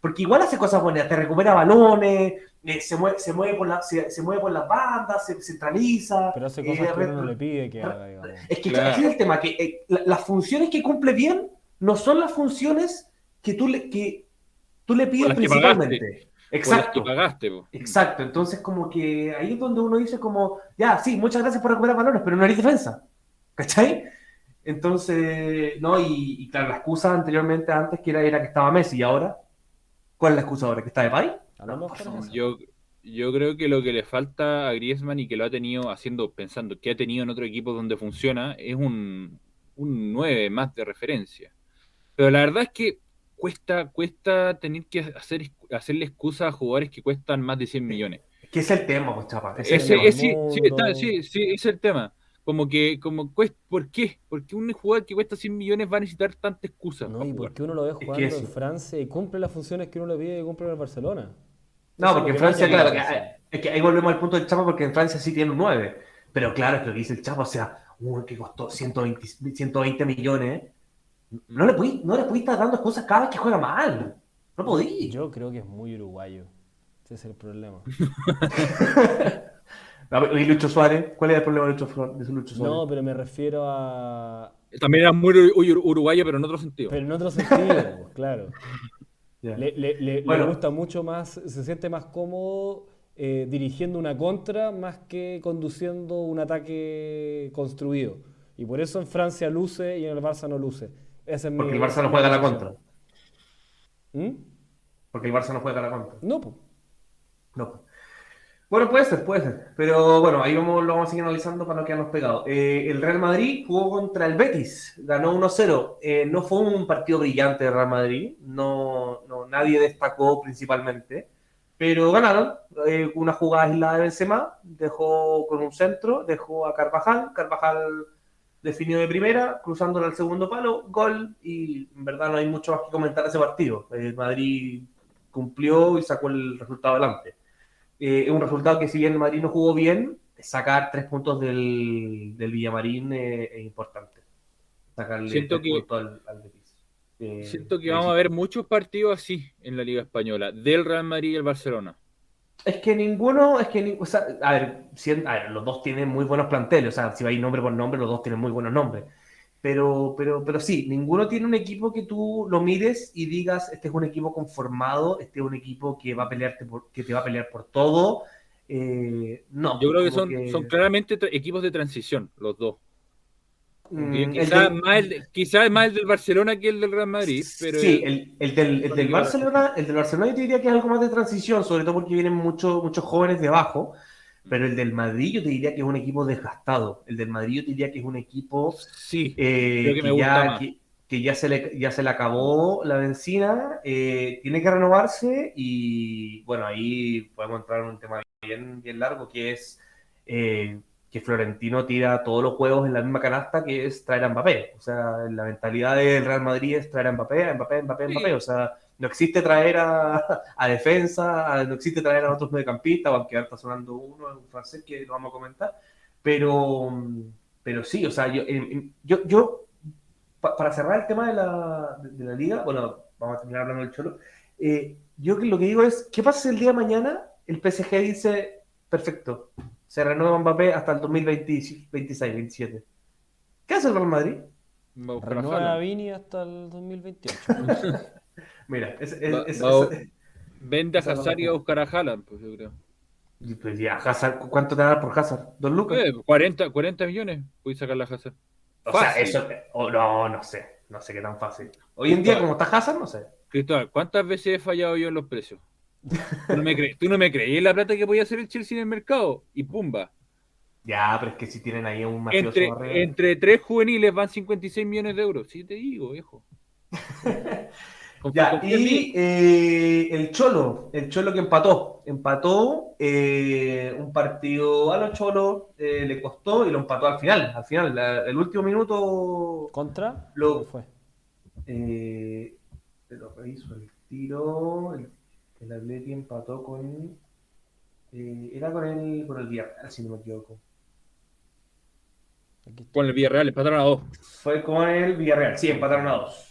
Porque igual hace cosas buenas, te recupera balones, eh, se, mueve, se, mueve por la, se, se mueve por las bandas, se centraliza. Pero hace eh, cosas que re- uno no le pide que haga, digamos. Es que Claro. ese es el tema, que eh, la- las funciones que cumple bien no son las funciones que tú le, que tú le pides las Por las Exacto. que pagaste, po. Exacto, entonces como que ahí es donde uno dice como, ya, sí, muchas gracias por recuperar balones, pero no eres defensa, ¿cachai? Entonces, no, y, y claro, la excusa anteriormente, antes, que era, era que estaba Messi, y ahora, ¿cuál es la excusa ahora? ¿Que está de eso. Yo, yo creo que lo que le falta a Griezmann y que lo ha tenido haciendo, pensando que ha tenido en otro equipo donde funciona, es un, un 9 más de referencia. Pero la verdad es que cuesta, cuesta tener que hacer, hacerle excusa a jugadores que cuestan más de 100 millones. Que es el tema, pues, chapa. ese es el Ese, tema. es, sí, sí, mundo. está- sí, sí, ese es el tema. Como que, como cuesta, ¿por qué? Porque un jugador que cuesta 100 millones va a necesitar tanta excusa. No, y porque uno lo ve que jugando en Francia y cumple las funciones que uno le pide y cumple en el Barcelona. No, Eso porque en que Francia, claro, que, es que ahí volvemos al punto del Chapa, porque en Francia sí tiene un 9. Pero claro, es que lo que dice el Chapa, o sea, uno que costó 120, 120 millones, no le pudiste, no le estar dando excusas cada vez que juega mal. No podí. Yo creo que es muy uruguayo. Ese es el problema. ¿Y Lucho Suárez? ¿Cuál es el problema de Lucho, Flor- de Lucho Suárez? No, pero me refiero a. También era muy ur- ur- uruguayo, pero en otro sentido. Pero en otro sentido, pues, claro. Le, le- le- le gusta mucho más, se siente más cómodo eh, dirigiendo una contra más que conduciendo un ataque construido. Y por eso en Francia luce y en el Barça no luce. Esa es mi- Porque el Barça no juega a la contra. ¿Mm? Porque el Barça no juega a la contra. No, pues. No. Bueno, puede ser, puede ser. Pero bueno, ahí vamos, lo vamos a seguir analizando para no quedarnos pegados. Eh, el Real Madrid jugó contra el Betis, ganó 1-0. Eh, no fue un partido brillante de Real Madrid, no, no, nadie destacó principalmente, pero ganaron. Eh, una jugada aislada de Benzema, dejó con un centro, dejó a Carvajal, Carvajal definió de primera, cruzándole al segundo palo, gol, y en verdad no hay mucho más que comentar de ese partido. El Madrid cumplió y sacó el resultado adelante. Eh, es un resultado que si bien Madrid no jugó bien, sacar tres puntos del, del Villamarín eh, es importante. Sacarle Siento tres que- puntos al, al. Eh, Siento que eh, vamos a ver muchos partidos así en la Liga Española, del Real Madrid y el Barcelona. Es que ninguno, es que, o sea, a ver, si- a ver, los dos tienen muy buenos planteles, o sea, si vais nombre por nombre, los dos tienen muy buenos nombres. Pero, pero, pero sí, ninguno tiene un equipo que tú lo mires y digas, este es un equipo conformado, este es un equipo que va a pelearte por, que te va a pelear por todo. Eh, no, Yo creo que son, son claramente equipos de transición, los dos. Mm, Quizás más, el- quizás más el del Barcelona que el del Real Madrid, pero Sí, el, el del, el del. Barcelona, el del Barcelona yo te diría que es algo más de transición, sobre todo porque vienen muchos muchos jóvenes de abajo, pero el del Madrid yo te diría que es un equipo desgastado. El del Madrid yo te diría que es un equipo sí, eh, Creo que que, me gusta ya, más. que, que ya, se le, ya se le acabó la benzina, eh, tiene que renovarse y bueno, ahí podemos entrar en un tema bien, bien largo que es eh, que Florentino tira todos los juegos en la misma canasta que es traer a Mbappé. O sea, la mentalidad del Real Madrid es traer a Mbappé, a Mbappé, a Mbappé, a Sí. Mbappé. O sea, no existe traer a, a defensa, a- no existe traer a otros mediocampistas, aunque ahora está sonando uno, un francés que lo vamos a comentar. Pero, pero sí, o sea, yo, yo, yo pa- para cerrar el tema de la, de, de la liga, bueno, vamos a terminar hablando del Cholo. eh, yo lo que digo es, ¿qué pasa si el día de mañana el PSG dice, perfecto, se renueva Mbappé hasta el 2026, 27? ¿Qué hace el Real Madrid? va a buscar a Renueva a. Vini hasta el 2028. Mira, es, es- Va- es- va- es- Vende a Hazard y va- a buscar a Haaland, pues yo creo. y pues ya, Hazard, ¿cu- ¿cuánto te da por Hazard? ¿Dos lucas? Eh, 40, 40 millones, puedes sacarla a Hazard. o sea, eso, o no, no sé, no sé qué tan fácil. Hoy en día, como está Hazard, no sé. Cristóbal, ¿cuántas veces he fallado yo en los precios? ¿Tú no me, cre- tú no me creí la plata que podía hacer el Chelsea en el mercado? Y pumba. Ya, pero es que si tienen ahí un mafioso Entre, entre tres juveniles van 56 millones de euros. Sí, te digo, viejo. Ya, y eh, el Cholo, el Cholo que empató, empató eh, un partido a los Cholos, eh, le costó y lo empató al final, al final, la- el último minuto, ¿Contra? Lo- ¿Cuál fue? eh, lo reviso el tiro, el, el Atleti empató con, eh, era con el, con el Villarreal, si no me equivoco. Con el Villarreal, empataron a dos. Fue con el Villarreal, sí, empataron a dos.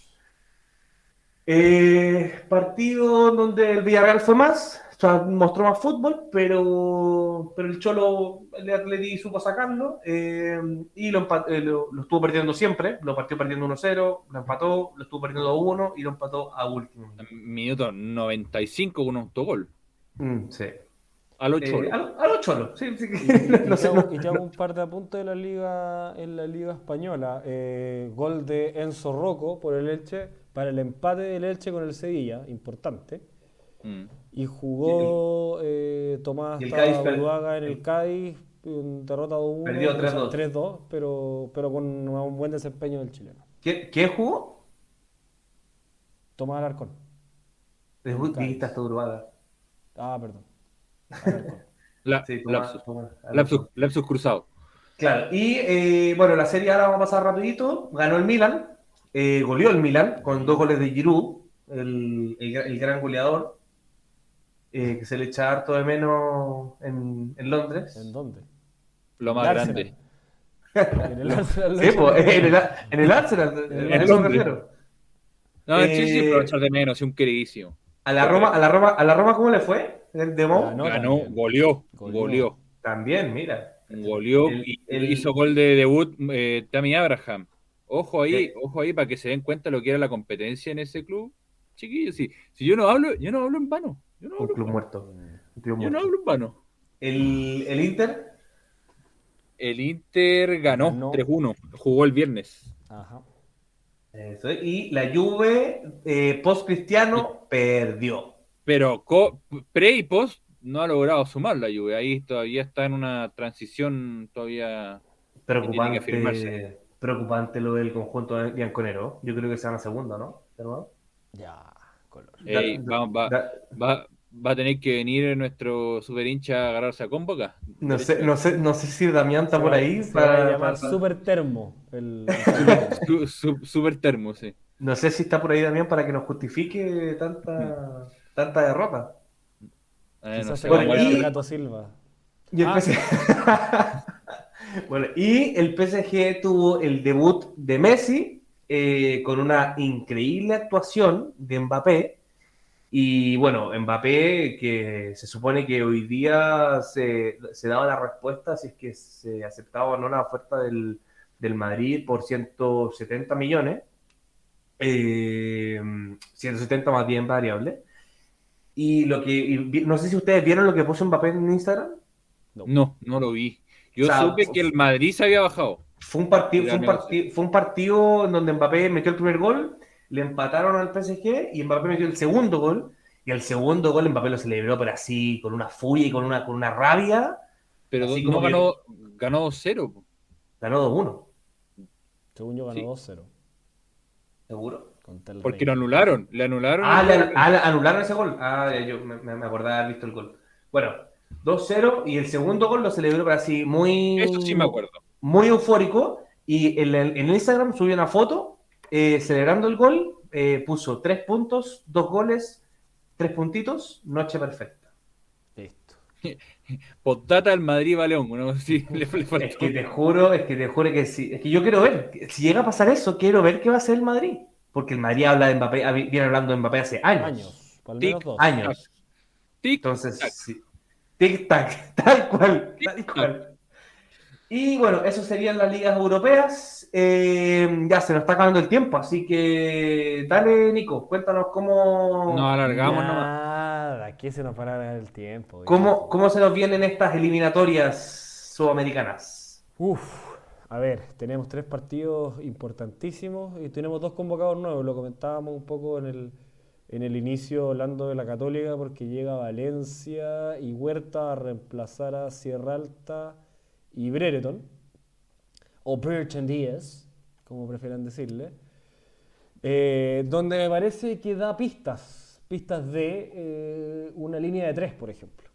Eh, partido donde el Villarreal fue más, o sea, mostró más fútbol, pero, pero el Cholo, el Atleti supo sacarlo eh, y lo, eh, lo, lo estuvo perdiendo siempre. Lo partió perdiendo 1-0, lo empató, lo estuvo perdiendo 2-1 y lo empató a último. Minuto 95 con un autogol. Mm, sí. A los Eh, cholos. a, lo- a los Cholos, sí, sí. Y, no y sé, te no- hago, y te hago un par de apuntes de la liga en la liga española. Eh, gol de Enzo Rocco por el Elche para el empate del Elche con el Sevilla, importante. Mm. Y jugó eh, Tomás Tabuaga en el Cádiz, en derrota 2-1, Perdió o sea, 3-2. 3-2, pero, pero con un buen desempeño del chileno. ¿Qué, ¿Qué jugó? Tomás Alarcón. Dijiste hasta Uruguay. Ah, perdón. La- Sí, Tomás- lapsus, Tomás- lapsus- lapsus cruzado. Claro, y eh, bueno, la serie ahora vamos a pasar rapidito. Ganó el Milan, eh, goleó el Milan con dos goles de Giroud, el, el gran goleador, eh, que se le echa harto de menos en, en Londres. ¿En dónde? Lo más grande. En el Arsenal. Sí, en, el, en el Arsenal, En. No, Eh, sí, sí, pero echar de menos, es un queridísimo. A la Roma, a la Roma, a la Roma ¿cómo le fue? ¿El de Mo? Ganó. Ganó, goleó, Goleó. goleó, También, mira. goleó El- y el- hizo gol de debut eh, Tammy Abraham. Ojo ahí, Sí. ojo ahí para que se den cuenta lo que era la competencia en ese club. Chiquillos, si, si yo no hablo, yo no hablo en vano. Yo no Un hablo, club muerto. Un club yo no muerto. hablo en vano. El, el Inter, El Inter ganó Ganó. 3-1, jugó el viernes. Ajá. eso, y la Juve, eh, post-cristiano, perdió. Pero co- pre y post no ha logrado sumar la Juve. Ahí todavía está en una transición todavía. Que Preocupante, preocupante lo del conjunto de bianconero. Yo creo que se van a segunda, ¿no? ¿Hermano? Ya. Ey, Da- va, va- da- va- va a tener que venir nuestro super hincha a agarrarse a convoca. no, sé, no, sé, no sé si Damián está Se por va- ahí. se para- va a llamar para- Super Termo. El, Su- su- super termo, sí. No sé si está por ahí Damián para que nos justifique tanta, tanta derrota. Eh, no sé, Bueno, y- Gato Silva. Y el Ah. PSG... bueno, y el PSG tuvo el debut de Messi eh, con una increíble actuación de Mbappé. Y bueno, Mbappé, que se supone que hoy día se, se daba la respuesta si es que se aceptaba o no la oferta del, del Madrid por 170 millones. Eh, 170 más bien variable. Y lo que, y vi- no sé si ustedes vieron lo que puso Mbappé en Instagram. No, no lo vi. Yo O sea, supe que el Madrid se había bajado. Fue un, partido, fue, un partido, fue un partido en donde Mbappé metió el primer gol, le empataron al PSG y Mbappé metió el segundo gol. Y el segundo gol Mbappé lo celebró, pero así, con una furia y con una, con una rabia. Pero Así que- ganó, ganó 2-0. po. Ganó 2-1. Según yo ganó Sí. 2-0. ¿Seguro? Porque lo anularon. Le anularon. Ah, le, gol. ah, anularon ese gol. Ah, yo me, me acordaba de haber visto el gol. Bueno, 2-0 y el segundo gol lo celebró, pero así, muy. Eso sí me acuerdo. muy eufórico y en, el- en Instagram subió una foto eh, celebrando el gol, eh, puso tres puntos, dos goles, tres puntitos, noche perfecta. Listo. Postdata del Madrid Baleón. Le, le faltó. Es que te juro, es que te juro que sí, es que yo quiero ver, si llega a pasar eso, quiero ver qué va a hacer el Madrid, porque el Madrid habla de Mbappé, viene hablando de Mbappé hace años, Años. Por lo Tic, menos dos. años. Tic, Entonces, tac. sí. tic tac, tal cual, tal Tic, cual. Y bueno, eso serían las ligas europeas. Eh, ya se nos está acabando el tiempo, así que dale, Nico, cuéntanos cómo, Nos alargamos nomás. Nada, aquí se nos para el tiempo. cómo, cómo se nos vienen estas eliminatorias sudamericanas. Uf, a ver, tenemos tres partidos importantísimos y tenemos dos convocados nuevos. Lo comentábamos un poco en el, en el inicio hablando de la Católica porque llega Valencia y Huerta a reemplazar a Sierra Alta y Brereton, o Brereton Díaz, como prefieran decirle, eh, donde me parece que da pistas, pistas de eh, una línea de tres, por ejemplo.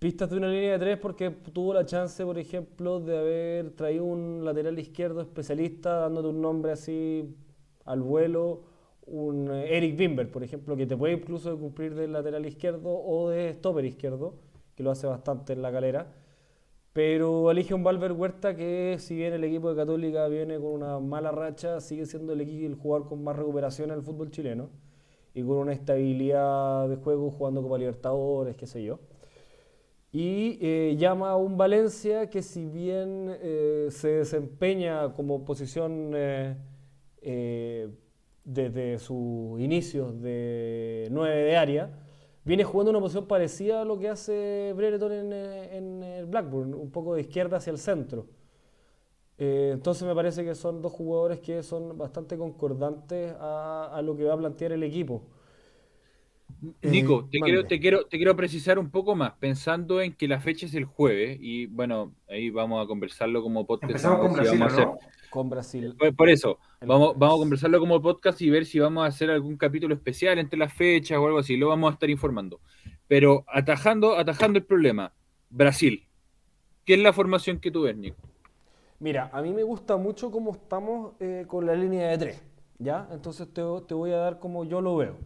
Pistas de una línea de tres porque tuvo la chance, por ejemplo, de haber traído un lateral izquierdo especialista, dándote un nombre así al vuelo, un eh, Eric Bimber, por ejemplo, que te puede incluso cumplir de lateral izquierdo o de stopper izquierdo, que lo hace bastante en la calera. Pero elige un Valver Huerta que, si bien el equipo de Católica viene con una mala racha, sigue siendo el, equipo, el jugador con más recuperación en el fútbol chileno y con una estabilidad de juego jugando Copa Libertadores, qué sé yo. Y eh, llama a un Valencia que si bien eh, se desempeña como posición eh, desde sus inicios de 9 de área, viene jugando una posición parecida a lo que hace Brereton en, eh, en el Blackburn, un poco de izquierda hacia el centro. Eh, entonces me parece que son dos jugadores que son bastante concordantes a, a lo que va a plantear el equipo. Nico, Eh, te mande. quiero, te, quiero, te quiero precisar un poco más, pensando en que la fecha es el jueves, y bueno, ahí vamos a conversarlo como podcast. Empezamos con si Brasil, vamos a hacer- ¿no? Con Brasil. Por, por eso, vamos, vamos a conversarlo como podcast y ver si vamos a hacer algún capítulo especial entre las fechas o algo así, lo vamos a estar informando. Pero atajando, atajando el problema, Brasil, ¿qué es la formación que tú ves, Nico? Mira, a mí me gusta mucho cómo estamos eh, con la línea de tres, ¿ya? Entonces te, te voy a dar como yo lo veo.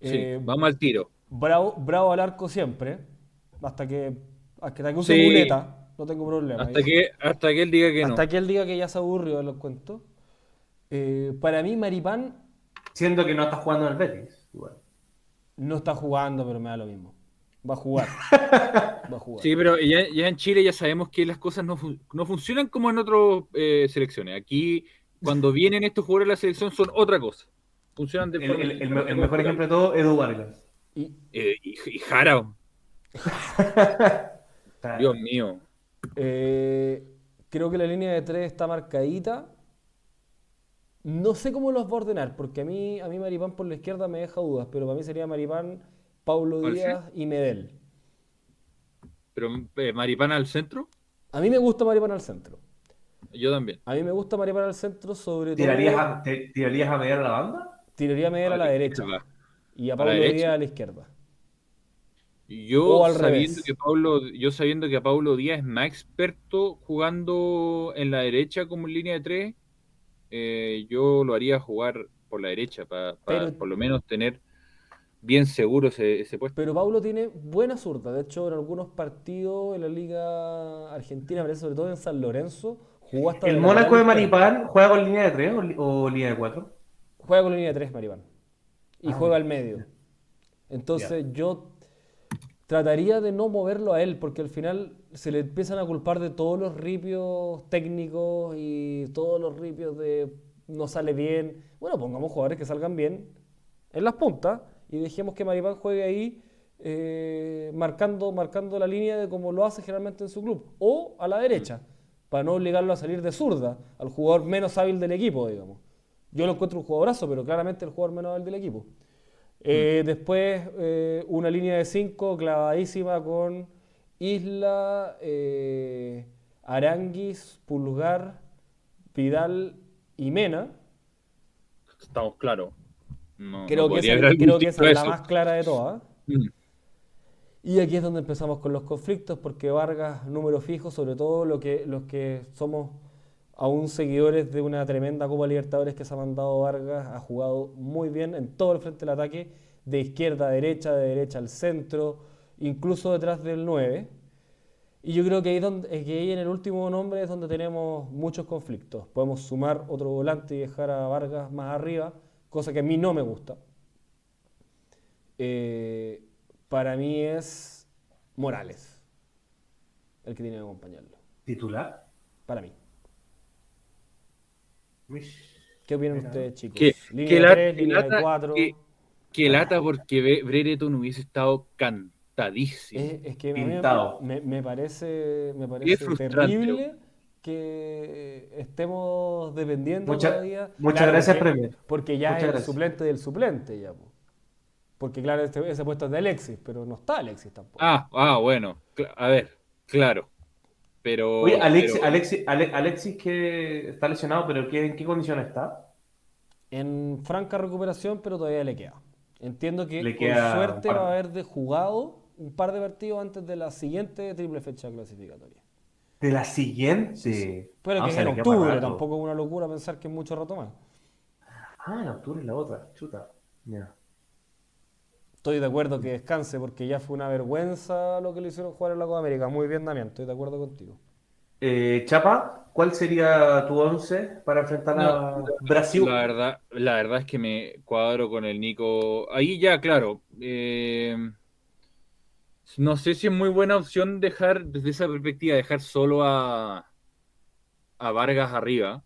Sí, Eh, vamos al tiro. bravo, bravo al arco siempre, hasta que, hasta que use Sí. muleta, no tengo problema. Hasta que, hasta que él diga que no. hasta que él diga que ya se aburrió de los cuentos. Eh, para mí, Maripán Siendo que no estás jugando en el Betis. Igual. no está jugando, pero me da lo mismo. Va a jugar. Va a jugar. Sí, pero ya, ya en Chile ya sabemos que las cosas no, fun- no funcionan como en otras eh, selecciones. Aquí, cuando vienen estos jugadores de la selección, son otra cosa. Funcionan de El, forma el- el- el mejor ejemplo de todo, Edu Vargas. Y, Eh, y, y Jara, Dios mío. Eh, creo que la línea de tres está marcadita. No sé cómo los va a ordenar, porque a mí, a mí Maripán por la izquierda me deja dudas, pero para mí sería Maripán, Paulo ¿Cuál Díaz y Medel. Pero eh, Maripana al centro, A mí me gusta Maripán al centro. yo también. A mí me gusta Maripán al centro, sobre todo. ¿Tirarías a, te- ¿Tirarías a mediar a la banda? Tiraría a Medel a la derecha izquierda. y a ¿A la Paulo derecha? Díaz a la izquierda. Yo sabiendo revés. que Pablo, yo sabiendo que Pablo Díaz es más experto jugando en la derecha como en línea de tres, eh, yo lo haría jugar por la derecha para Pero- por lo menos tener bien seguro ese, ese puesto. Pero Paulo tiene buena zurda. De hecho, en algunos partidos en la Liga Argentina, parece sobre todo en San Lorenzo, jugó hasta ¿El de Mónaco de. Maripán juega con línea de 3 o, línea de 4? Juega con línea de 3, Maripán. Y Ah, juega al medio. Entonces yo trataría de no moverlo a él, porque al final se le empiezan a culpar de todos los ripios técnicos y todos los ripios de no sale bien. Bueno, pongamos jugadores que salgan bien en las puntas y dejemos que Maripán juegue ahí eh, marcando, marcando la línea de como lo hace generalmente en su club. O a la derecha, para no obligarlo a salir de zurda, al jugador menos hábil del equipo, digamos. Yo lo encuentro un jugadorazo, pero claramente el jugador menos hábil del equipo. Eh, Después, eh, una línea de 5 clavadísima con Isla, eh, Aranguis, Pulgar, Vidal y Mena. Estamos claros. No, Creo no que esa, creo que esa es la más clara de todas. Mm. Y aquí es donde empezamos con los conflictos, porque Vargas, número fijo, sobre todo lo que, los que somos aún seguidores de una tremenda Copa Libertadores que se ha mandado Vargas, ha jugado muy bien en todo el frente del ataque, de izquierda a derecha, de derecha al centro, incluso detrás del 9. Y yo creo que ahí, donde, que ahí en el último nombre es donde tenemos muchos conflictos. Podemos sumar otro volante y dejar a Vargas más arriba, cosa que a mí no me gusta. Eh, para mí es Morales el que tiene que acompañarlo. ¿Titular? Para mí. ¿Qué opinan Mira. ustedes, chicos? Que, línea que de la- 3, que línea lata- 4. que- que lata porque Brereton hubiese estado cantadísimo. Es, es que a mí me, Pintado. me- me parece, me parece terrible que estemos dependiendo Mucha- todavía. muchas gracias, porque, Premier. Porque ya Muchas es el suplente del suplente, ya. po. Porque claro, este- ese puesto es de Alexis, pero no está Alexis tampoco. Ah, ah, bueno. A ver, claro. Pero. Oye, Alexis, pero- Alexis, Ale- Alexis que está lesionado, pero ¿qué- ¿en qué condición está? En franca recuperación, pero todavía le queda. Entiendo que Le con suerte va a haber de jugado un par de partidos antes de la siguiente triple fecha clasificatoria. De la siguiente. Pero Ah, que o sea, en octubre, tampoco es una locura pensar que es mucho rato más. Ah, en octubre es la otra. Chuta. Ya. Estoy de acuerdo que descanse porque ya fue una vergüenza lo que le hicieron jugar en la Copa América. Muy bien, Damián, estoy de acuerdo contigo. Eh, Chapa, ¿cuál sería tu once para enfrentar a Brasil? La verdad, la verdad es que me cuadro con el Nico. Ahí ya, claro. eh, no sé si es muy buena opción dejar, desde esa perspectiva, dejar solo a, a Vargas arriba.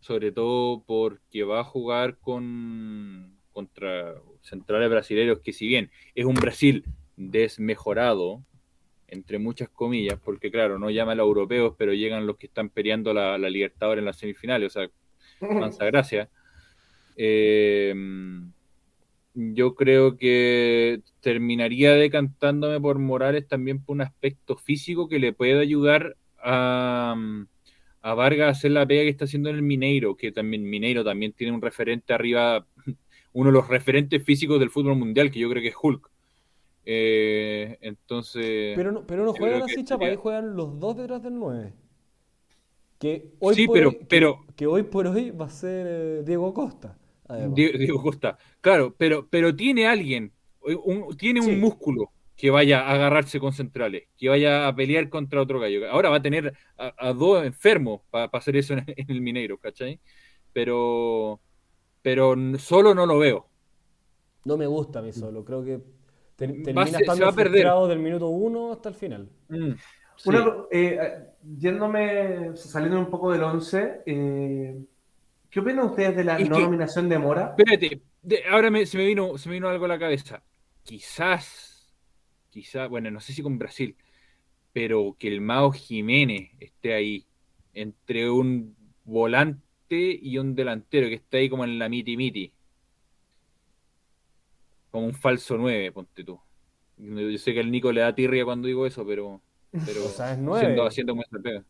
Sobre todo porque va a jugar con contra centrales brasileños que si bien es un Brasil desmejorado, entre muchas comillas, porque claro, no llama a los europeos, pero llegan los que están peleando la, la Libertadores en las semifinales, o sea, mansa gracia. Eh, yo creo que terminaría decantándome por Morales también por un aspecto físico que le puede ayudar a, a Vargas a hacer la pega que está haciendo en el Mineiro, que también Mineiro también tiene un referente arriba, uno de los referentes físicos del fútbol mundial, que yo creo que es Hulk. Eh, entonces, Pero no, pero no juegan así, Chapa, ahí juegan los dos detrás del 9. Que hoy Sí, por pero- hoy, pero- que hoy por hoy va a ser eh, Diego Costa. Diego Costa, claro, pero, pero tiene alguien, un- tiene un músculo que vaya a agarrarse con centrales, que vaya a pelear contra otro gallo. Ahora va a tener a, a dos enfermos para hacer eso en, en el Mineiro, ¿cachai? Pero, pero solo no lo veo. No me gusta a mí solo. Creo que termina se estando va a perder. frustrado del minuto uno hasta el final. Mm, sí. Una, eh, yéndome, saliendo un poco del 11, eh, ¿qué opinan ustedes de la Es no que- nominación de Mora? Espérate, de- ahora me- se, me vino, se me vino algo a la cabeza. Quizás, quizás, bueno, no sé si con Brasil, pero que el Mao Jiménez esté ahí, entre un volante y un delantero, que está ahí como en la miti miti. Como un falso 9, ponte tú. Yo sé que el Nico le da tirria cuando digo eso, pero, pero O sea, es nueve. haciendo, haciendo como esa pega.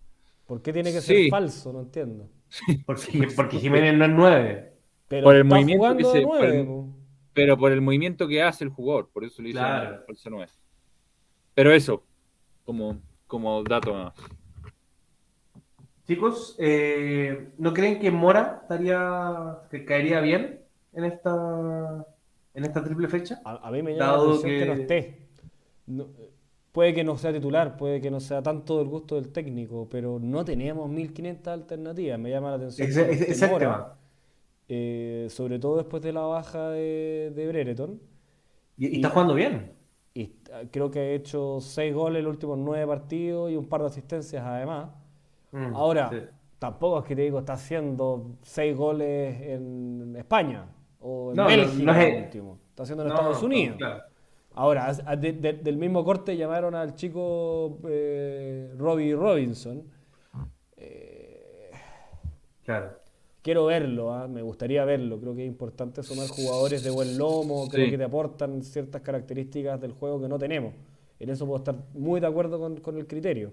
¿Por qué tiene que ser falso? No entiendo. Porque, porque Jiménez no es 9. Pero Por el está movimiento jugando que de se- por nueve, el- po. pero por el movimiento que hace el jugador, por eso le dicen Claro. falso 9. Pero eso, como, como dato más. Chicos, eh, ¿no creen que Mora estaría, que caería bien en esta, en esta triple fecha? A, a mí me llama la atención que... que- no esté. No- puede que no sea titular, puede que no sea tanto del gusto del técnico, pero no tenemos 1500 alternativas. Me llama la atención. Es el tema. eh, sobre todo después de la baja de, de Brereton. Y, y está jugando bien. Y creo que ha hecho 6 goles en los últimos 9 partidos y un par de asistencias además. Mm, Ahora, sí. tampoco es que te digo, está haciendo 6 goles en España o en No, Bélgica, no es- último. Está haciendo en Estados Unidos. claro. Ahora, de- de- del mismo corte llamaron al chico eh, Robbie Robinson. Eh, Claro. quiero verlo, ¿ah? me gustaría verlo. Creo que es importante sumar jugadores de buen lomo, creo Sí. que te aportan ciertas características del juego que no tenemos. En eso puedo estar muy de acuerdo con, con el criterio.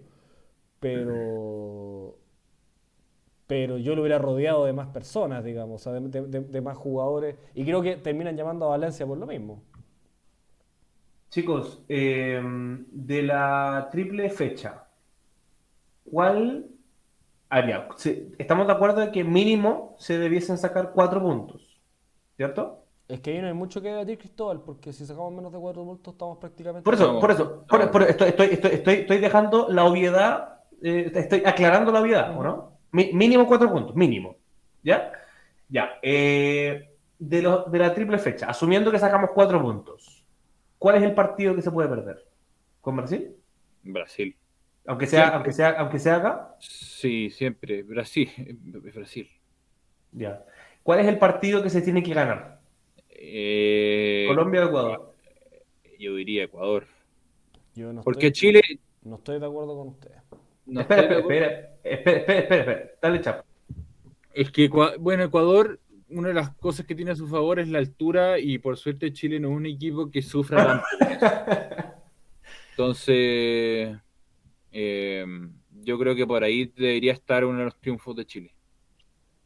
Pero, pero yo lo hubiera rodeado de más personas, digamos, o sea, de, de- de- de más jugadores. Y creo que terminan llamando a Valencia por lo mismo. Chicos, eh, de la triple fecha, ¿cuál haría? Estamos de acuerdo en que mínimo se debiesen sacar cuatro puntos, ¿cierto? Es que ahí no hay mucho que debatir, Cristóbal, porque si sacamos menos de cuatro puntos estamos prácticamente... Por eso, por eso, por- por- estoy, estoy, estoy, estoy, estoy dejando la obviedad, eh, estoy aclarando la obviedad, ¿o no? Mi- mínimo cuatro puntos, mínimo. ¿Ya? Ya. eh, de, los- de la triple fecha, asumiendo que sacamos cuatro puntos, ¿cuál es el partido que se puede perder? ¿Con Brasil? Brasil. Aunque sea, Siempre. aunque sea, aunque sea acá. Sí, siempre. Brasil. Brasil. Ya. ¿Cuál es el partido que se tiene que ganar? Eh, ¿Colombia o Ecuador? Yo diría Ecuador. Yo no Porque estoy, Chile. no estoy de acuerdo con ustedes. No espera, espera, espera, espera, espera, espera, espera. Dale, chapa. Es que, bueno, Ecuador, una de las cosas que tiene a su favor es la altura y por suerte Chile no es un equipo que sufra tanto. Entonces, eh, yo creo que por ahí debería estar uno de los triunfos de Chile.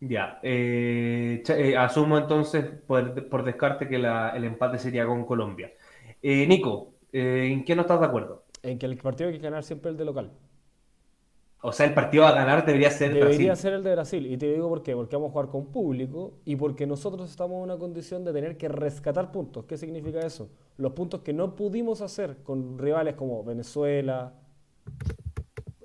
Ya. eh, eh, asumo entonces por, por descarte que la- el empate sería con Colombia. Eh, Nico, eh, ¿en qué no estás de acuerdo? En que el partido hay que ganar siempre el de local. O sea, el partido a ganar debería ser Debería Brasil. ser el de Brasil. Y te digo por qué. Porque vamos a jugar con público y porque nosotros estamos en una condición de tener que rescatar puntos. ¿Qué significa eso? Los puntos que no pudimos hacer con rivales como Venezuela,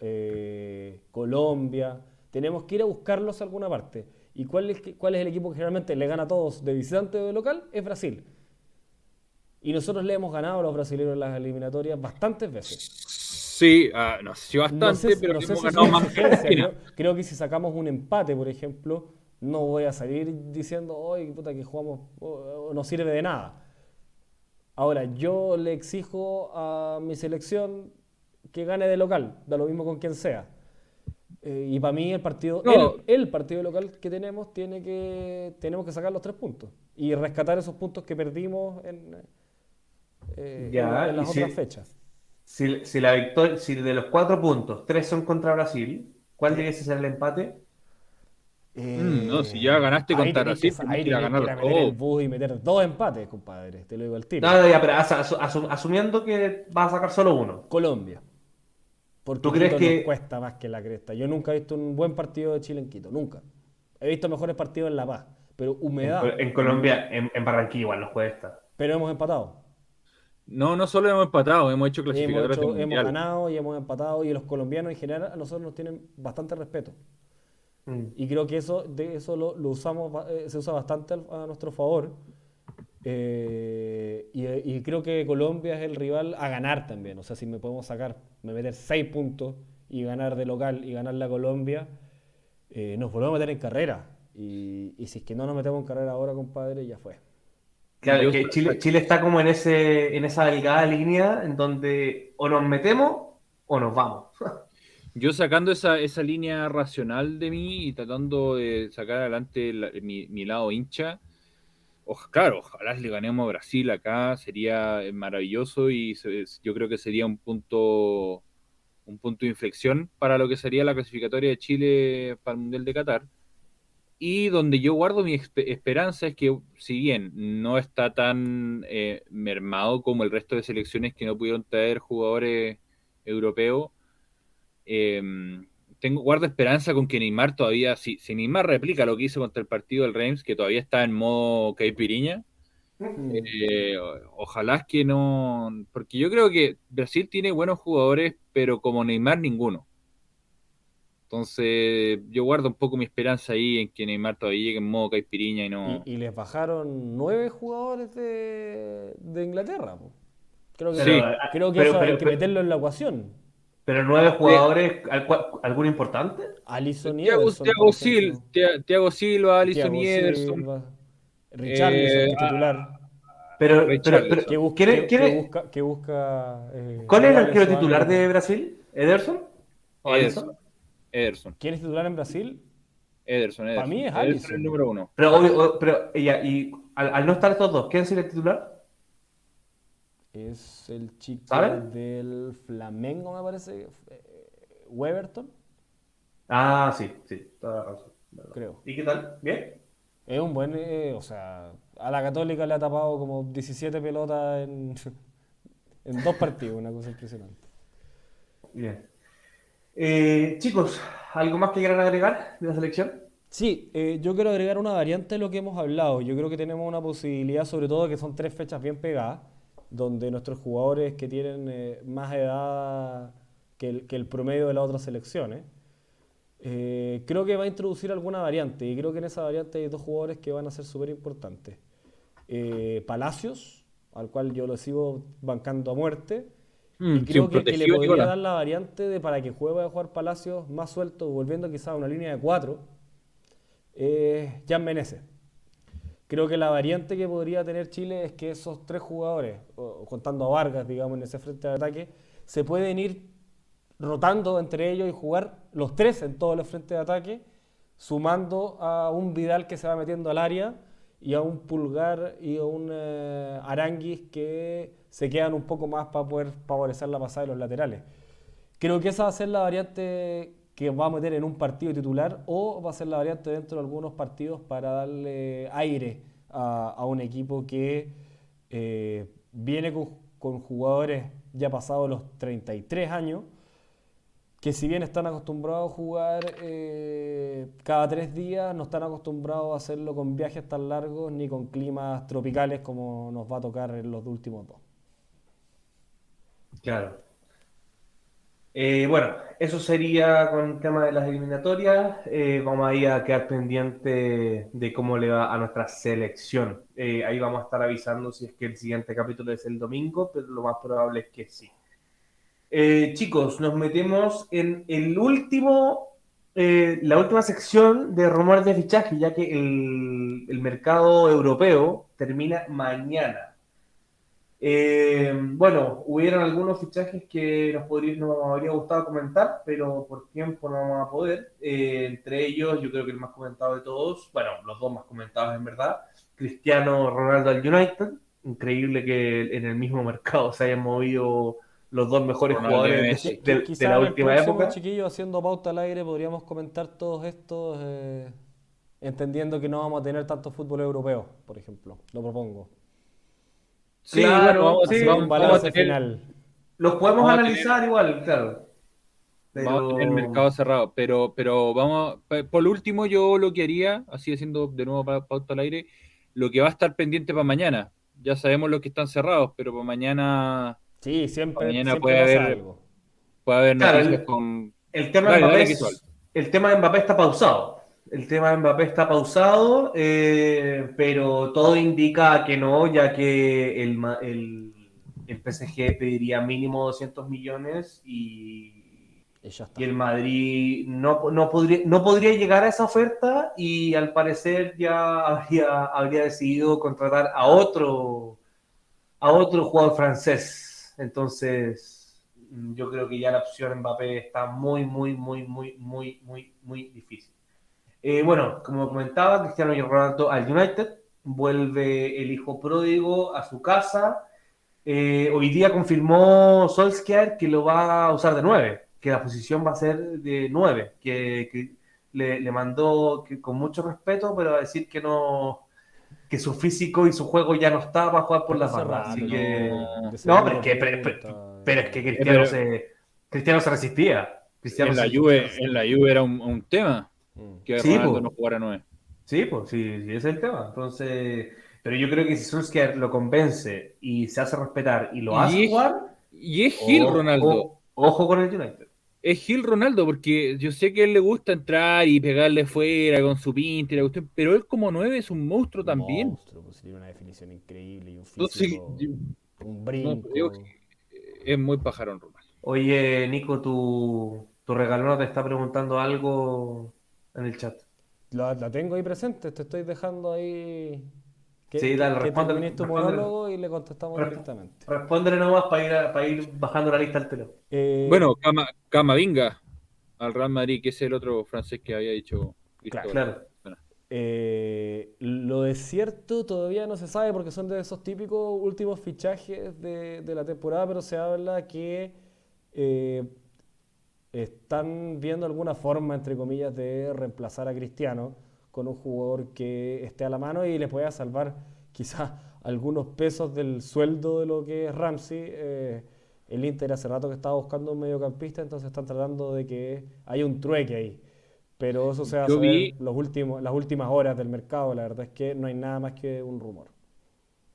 eh, Colombia. Tenemos que ir a buscarlos a alguna parte. ¿Y cuál es, cuál es el equipo que generalmente le gana a todos de visitante o de local? Es Brasil. Y nosotros le hemos ganado a los brasileños en las eliminatorias bastantes veces. Sí, ah, no sé si bastante, No sé- pero no hemos ganado más que. Argentina. Creo, creo que si sacamos un empate, por ejemplo, no voy a salir diciendo, hoy puta que jugamos, o- o no sirve de nada. Ahora, yo le exijo a mi selección que gane de local, da lo mismo con quien sea. Eh, y para mí el partido, No. el, el partido local que tenemos, tiene que, tenemos que sacar los tres puntos y rescatar esos puntos que perdimos en, eh, Ya, en- en las si- otras fechas. Si, si la victoria, si de los cuatro puntos, tres son contra Brasil, ¿cuál debería ser el empate? Mm, no, si ya ganaste Eh, ahí contra Brasil, ahí que ir a tenés que ir a ganarlo meter el todo. bus y meter dos empates, compadre. Te lo digo al tiro. No, no, ya, pero asu- asu- asumiendo que vas a sacar solo uno. Colombia. Porque ¿Tú crees Quito que- nos cuesta más que la cresta. Yo nunca he visto un buen partido de Chile en Quito, nunca. He visto mejores partidos en La Paz, pero humedad. En, en Colombia, en, en Barranquilla igual nos cuesta. Pero hemos empatado. No, no solo hemos empatado, hemos hecho Y hemos, hecho- ganado y hemos empatado. Y los colombianos en general a nosotros nos tienen bastante respeto. Mm. Y creo que eso, de eso lo, lo usamos, eh, se usa bastante al- a nuestro favor. Eh, y, y creo que Colombia es el rival a ganar también. O sea, si me podemos sacar, me meter 6 puntos y ganar de local y ganarle a Colombia, eh, nos volvemos a meter en carrera. Y, y si es que no nos metemos en carrera ahora, compadre, ya fue. Claro, que Chile, Chile está como en ese, en esa delgada línea en donde o nos metemos o nos vamos. Yo sacando esa, esa línea racional de mí y tratando de sacar adelante la- mi, mi lado hincha, oj- claro, ojalá le ganemos a Brasil acá, sería maravilloso y se- yo creo que sería un punto, un punto de inflexión para lo que sería la clasificatoria de Chile para el Mundial de Qatar. Y donde yo guardo mi espe- esperanza es que, si bien no está tan eh, mermado como el resto de selecciones que no pudieron traer jugadores europeos, eh, tengo, guardo esperanza con que Neymar todavía, si, si Neymar replica lo que hizo contra el partido del Reims, que todavía está en modo caipiriña, eh, ojalá es que no, porque yo creo que Brasil tiene buenos jugadores, pero como Neymar ninguno. Entonces yo guardo un poco mi esperanza ahí en que Neymar todavía llegue en modo caipiriña y no... Y, y les bajaron nueve jugadores de, de Inglaterra. po. Creo que, Sí. creo que Pero- eso pero- hay que pero- meterlo en la ecuación. Pero nueve jugadores, ¿al cual- ¿alguno importante? Alison y Thiago, Sil- Silva. Silva, Richarlison, Eh, titular. Pero, pero, Richarlison. pero- que, bus- ¿quién es- que- que busca, que busca, eh, ¿cuál es el arquero titular de Brasil? ¿Ederson? ¿O Ederson. Ederson. ¿Quién es titular en Brasil? Ederson, Ederson. mí es Ederson Alisson. el número uno. Pero, obvio- pero ya, y al, al no estar estos dos, ¿quién es el titular? Es el chico del Flamengo, me parece. eh, Weberton, Ah, sí, sí, toda la razón. Verdad. creo. ¿Y qué tal? ¿Bien? Es un buen, eh, o sea, a la Católica le ha tapado como 17 pelotas en, en dos partidos, una cosa impresionante. Bien. Eh, chicos, ¿algo más que quieran agregar de la selección? Sí, eh, yo quiero agregar una variante de lo que hemos hablado. Yo creo que tenemos una posibilidad, sobre todo que son tres fechas bien pegadas, donde nuestros jugadores que tienen eh, más edad que el, promedio de las otras selecciones, creo que va a introducir alguna variante. Y creo que en esa variante hay dos jugadores que van a ser súper importantes. Palacios, al cual yo lo sigo bancando a muerte. Mm, Y creo que, que le podría Nicolás. dar la variante de para que juegue a jugar Palacios más suelto, volviendo quizás a una línea de cuatro, eh, Jan. Creo que la variante que podría tener Chile es que esos tres jugadores, o- contando a Vargas, digamos, en ese frente de ataque, se pueden ir rotando entre ellos y jugar los tres en todos los frentes de ataque, sumando a un Vidal que se va metiendo al área y a un Pulgar y a un eh, Aranguis que se quedan un poco más para poder favorecer la pasada de los laterales. Creo que esa va a ser la variante que va a meter en un partido titular o va a ser la variante dentro de algunos partidos para darle aire a, un equipo que eh, viene con, con jugadores ya pasados los 33 años que si bien están acostumbrados a jugar eh, cada tres días, no están acostumbrados a hacerlo con viajes tan largos ni con climas tropicales como nos va a tocar en los últimos dos. Claro. Eh, bueno, eso sería con el tema de las eliminatorias. Eh, vamos a ir a quedar pendiente de cómo le va a nuestra selección. ahí vamos a estar avisando si es que el siguiente capítulo es el domingo, pero lo más probable es que sí. Eh, chicos, nos metemos en el último, eh, la última sección de rumores de fichaje, ya que el, mercado europeo termina mañana. Eh, bueno, hubieron algunos fichajes que nos, podría, nos habría gustado comentar, pero por tiempo no vamos a poder. entre ellos, yo creo que el más comentado de todos, bueno, los dos más comentados en verdad, Cristiano Ronaldo al United. Increíble que en el mismo mercado se hayan movido los dos mejores jugadores de, la última época. chiquillos, haciendo pauta al aire, podríamos comentar todos estos, eh, entendiendo que no vamos a tener tanto fútbol europeo, por ejemplo. Lo propongo. Sí, claro, vamos, sí, vamos, vamos a final. Los podemos analizar igual, claro. Vamos a tener el mercado cerrado, pero, pero vamos, por último yo lo que haría, así haciendo de nuevo pauta al aire, lo que va a estar pendiente para mañana. Ya sabemos los que están cerrados, pero para mañana Sí, siempre, Mañana puede haber algo. Puede haber el, con... el tema de Mbappé, el tema de Mbappé está pausado. El tema de Mbappé está pausado, eh, pero todo indica que no, ya que el, el, el PSG pediría mínimo 200 millones y, y el Madrid no, no, podría, no podría llegar a esa oferta y al parecer ya habría, habría decidido contratar a otro, a otro jugador francés entonces, yo creo que ya la opción Mbappé está muy, muy, muy, muy, muy, muy, muy difícil. Eh, bueno, como comentaba, Cristiano Ronaldo al United, vuelve el hijo pródigo a su casa. Eh, hoy día confirmó Solskjaer que lo va a usar de nueve, que la posición va a ser de nueve, que, le, le, mandó que, con mucho respeto, pero a decir que no, que su físico y su juego ya no está para jugar por las bandas. Así que... No, pero, es que, pero, es que Cristiano, se, Cristiano se resistía. Cristiano en, la Juve, en la Juve era un, tema. Que sí, Ronaldo no jugara nueve. Sí, pues sí, sí, ese es el tema. Entonces, pero yo creo que si Solskjaer lo convence y se hace respetar y lo hace jugar. Y es Gil, Ronaldo. ojo con el United es Gil Ronaldo, porque yo sé que a él le gusta entrar y pegarle fuera con su pinta y la pero él como nueve es un monstruo también. Monstruo, pues tiene una definición increíble y un físico, un brinco. es muy pajarón Ronaldo. Oye, Nico, tu, tu regalona te está preguntando algo en el chat. La, la tengo ahí presente, te estoy dejando ahí sí, dale, responde. tu monólogo y le contestamos directamente. Respóndele nomás para ir, para ir bajando la lista al telo. Eh, bueno, Camavinga al Real Madrid, que es el otro francés que había dicho. Claro. Eh, lo de cierto todavía no se sabe porque son de esos típicos últimos fichajes de, la temporada, pero se habla que eh, están viendo alguna forma, entre comillas, de reemplazar a Cristiano con un jugador que esté a la mano y le pueda salvar quizás algunos pesos del sueldo de lo que es Ramsey. Eh, el Inter hace rato que estaba buscando un mediocampista, entonces están tratando de que haya un trueque ahí. Pero eso se va a saber los últimos, las últimas horas del mercado. La verdad es que no hay nada más que un rumor.